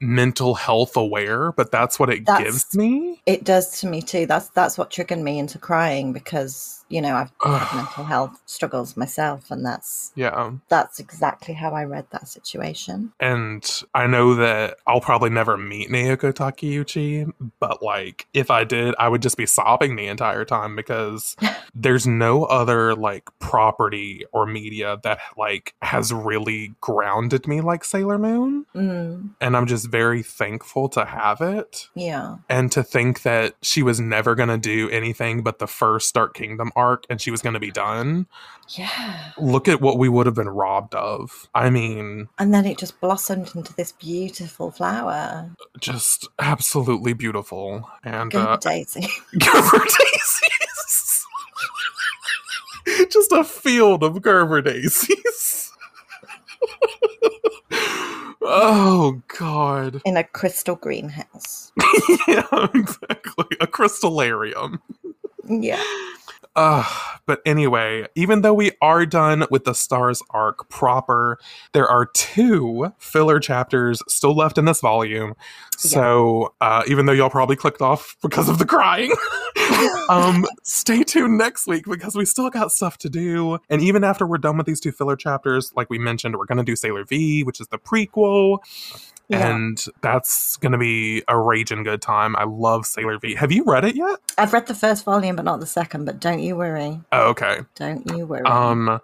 S1: mental health aware, but that's what it
S2: That's-
S1: gives me.
S2: It does to me too. That's that's what triggered me into crying because you know I've had mental health struggles myself, and that's
S1: Yeah.
S2: that's exactly how I read that situation.
S1: And I know that I'll probably never meet Naoko Takeuchi, but like if I did, I would just be sobbing the entire time because there's no other like property or media that like has really grounded me like Sailor Moon.
S2: Mm,
S1: And I'm just very thankful to have it.
S2: yeah,
S1: And to think that she was never going to do anything but the first Dark Kingdom arc and she was going to be done.
S2: yeah.
S1: Look at what we would have been robbed of. I mean,
S2: And then it just blossomed into this beautiful flower.
S1: just absolutely beautiful and
S2: Good
S1: uh
S2: Daisy.
S1: gerber daisies just a field of gerber daisies oh god
S2: in a crystal greenhouse.
S1: yeah exactly a crystallarium
S2: Yeah.
S1: Uh, but anyway, even though we are done with the Stars arc proper, there are two filler chapters still left in this volume. So, uh, even though y'all probably clicked off because of the crying, um, stay tuned next week because we still got stuff to do. And even after we're done with these two filler chapters, like we mentioned, we're going to do Sailor V, which is the prequel.
S2: Yeah.
S1: and that's going to be a raging good time. I love Sailor V. Have you read it yet?
S2: I've read the first volume, but not the second. But don't you worry.
S1: Oh, okay.
S2: Don't you worry.
S1: Um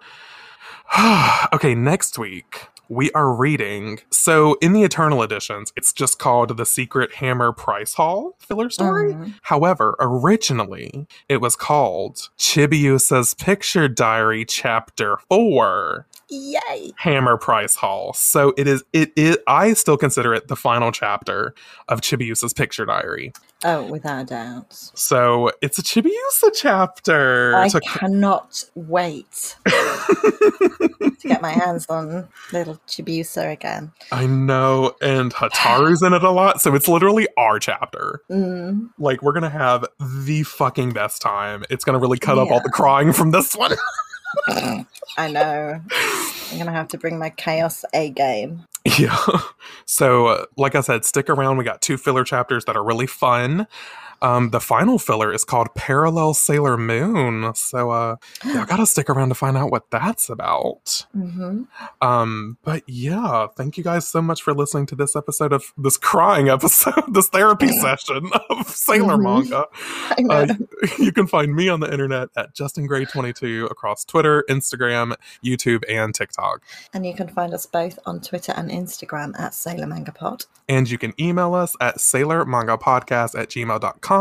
S1: okay, next week we are reading. So in the Eternal editions, it's just called The Secret Hammer Price Hall filler story.
S2: Mhm.
S1: However, originally it was called Chibiusa's Picture Diary Chapter 4
S2: Yay!
S1: Hammer Price Hall. So it is it is I still consider it the final chapter of Chibiusa's Picture Diary.
S2: Oh, without a doubt.
S1: So it's a Chibiusa chapter.
S2: I
S1: to-
S2: cannot wait to get my hands on little Chibiusa again.
S1: I know, and Hotaru's in it a lot, so it's literally our chapter.
S2: Mm.
S1: Like, we're gonna have the fucking best time. It's gonna really cut up all the crying from this one.
S2: I know. I'm gonna have to bring my chaos A game.
S1: yeah. So, uh, like I said, stick around. We got two filler chapters that are really fun. Um, the final filler is called Parallel Sailor Moon. So, uh, y'all gotta stick around to find out what that's about.
S2: hmm
S1: Um, but yeah, thank you guys so much for listening to this episode of this crying episode, this therapy session of Sailor
S2: Mhm.
S1: Manga. Uh, you can find me on the internet at Justin Gray 22 across Twitter, Instagram, YouTube, and TikTok.
S2: and you can find us both on Twitter and Instagram at Sailor Manga Pod.
S1: And you can email us at sailormangapodcast at gmail.com.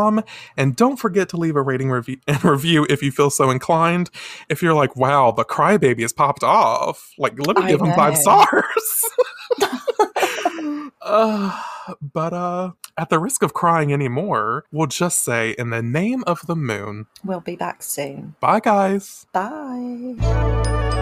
S1: And don't forget to leave a rating review and review if you feel so inclined. If you're like, wow, the crybaby has popped off, like, let me
S2: I
S1: give him five stars. uh, but uh, at the risk of crying anymore, we'll just say, in the name of the moon,
S2: We'll be back soon.
S1: bye, guys.
S2: Bye.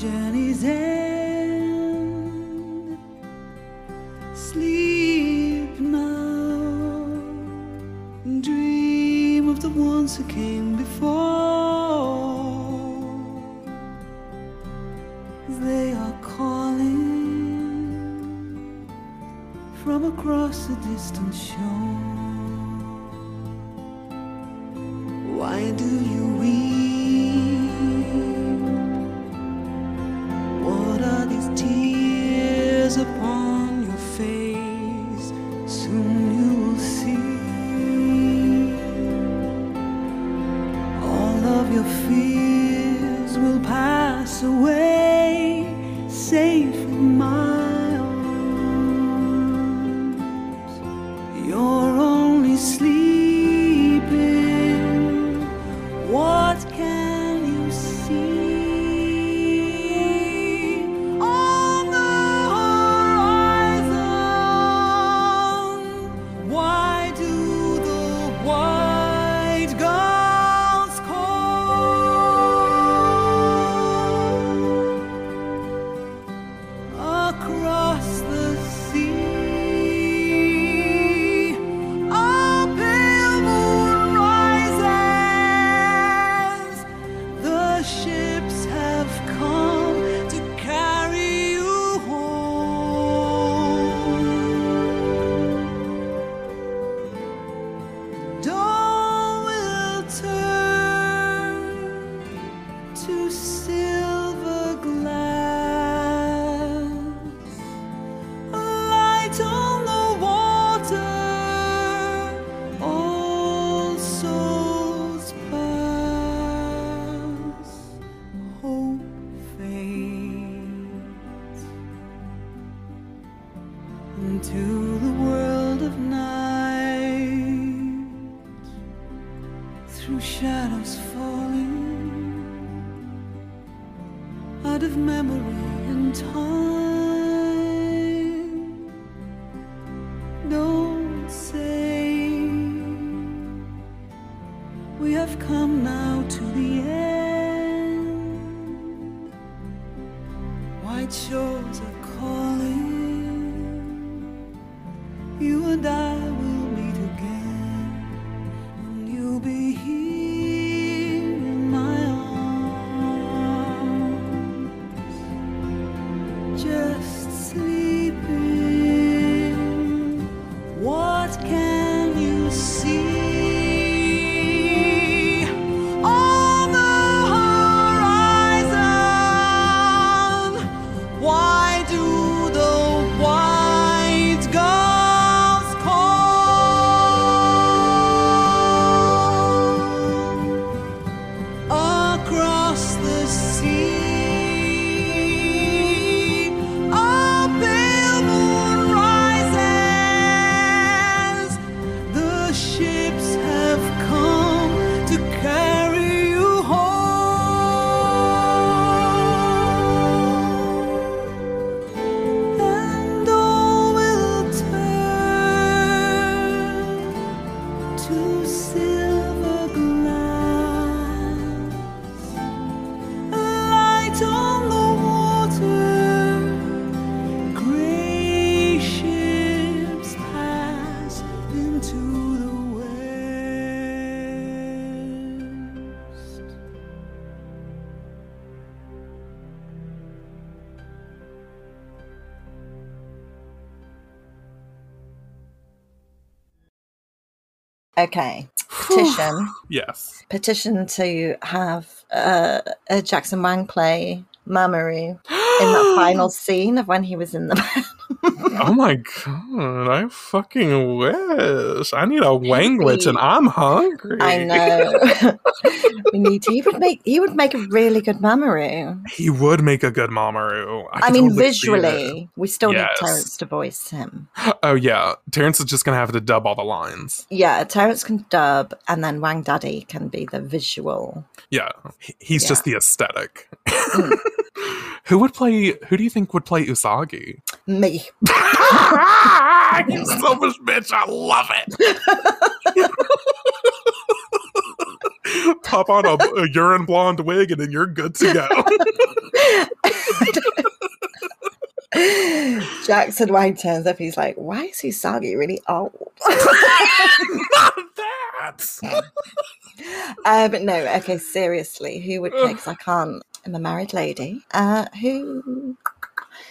S3: Journey's end. Sleep now. Dream of the ones who came before. They are calling from across a distant shore. Safe
S2: Okay. Petition.
S1: Yes.
S2: Petition to have uh, a Jackson Wang play Mamoru in that final scene of when he was in the bed.
S1: oh my god, I fucking wish. I need a wanglet, and I'm hungry.
S2: I know. we need to. He would make. He would make a really good Mamoru.
S1: He would make a good Mamoru.
S2: I,
S1: can
S2: mean,
S1: totally
S2: visually, we still
S1: Yes.
S2: need Terrence to voice him.
S1: Oh yeah, Terrence is just gonna have to dub all the lines.
S2: Yeah, Terrence can dub, and then Wang Daddy can be the visual.
S1: Yeah, he's
S2: Yeah.
S1: just the aesthetic.
S2: Mm.
S1: who would play? Who do you think would play Usagi?
S2: Me.
S1: you selfish bitch! I love it. Pop on a, a urine blonde wig, and then you're good to go.
S2: Jackson Wang turns up. He's like, "Why is Usagi really old?"
S1: Not that.
S2: Uh, but no, okay, seriously, who would play? Because I can't. I'm a married lady. Uh, who?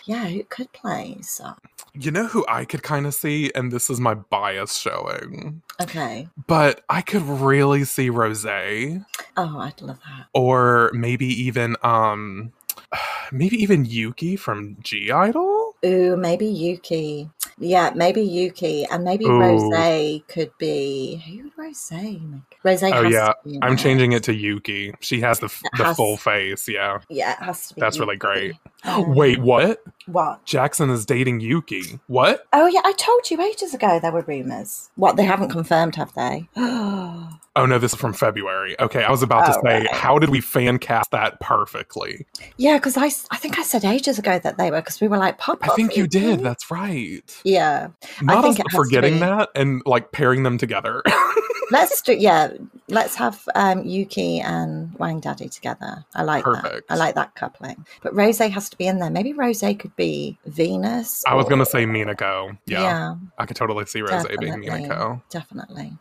S2: Yeah, who could play? So
S1: You know who I could kind of see, and this is my bias showing,
S2: okay.
S1: but I could really see Rose,
S2: Oh, I'd love that.
S1: or maybe even um, maybe even Yuki from (G)I-DLE.
S2: Ooh, maybe Yuki. Yeah, maybe Yuki, and maybe
S1: Ooh.
S2: Rose could be. Who would Rose make? Rose
S1: Oh,
S2: has
S1: yeah,
S2: to
S1: I'm changing it to Yuki. She has the f- the
S2: has-
S1: full face. Yeah,
S2: Yeah, it has to be.
S1: That's really great.
S2: Um,
S1: Wait, what?
S2: what?
S1: Jackson is dating Yuki. What?
S2: Oh yeah, I told you ages ago there were rumors. What they haven't confirmed, have they?
S1: Oh no, this is from February. Okay, I was about to
S2: Oh,
S1: say,
S2: right.
S1: how did we fan cast that perfectly?
S2: yeah, because I, I think I said ages ago that they were because we were like pop.
S1: I think you did. That's right.
S2: Yeah,
S1: Not
S2: think has to
S1: forgetting that and like pairing them together.
S2: let's do. Yeah, let's have um, Yuki and Wang Daddy together. I like that. I like that coupling. But Rose has to be in there. Maybe Rose could be Venus.
S1: I was
S2: or-
S1: gonna say Minako. Yeah,
S2: yeah,
S1: I could totally see Rose being. Minako.
S2: definitely.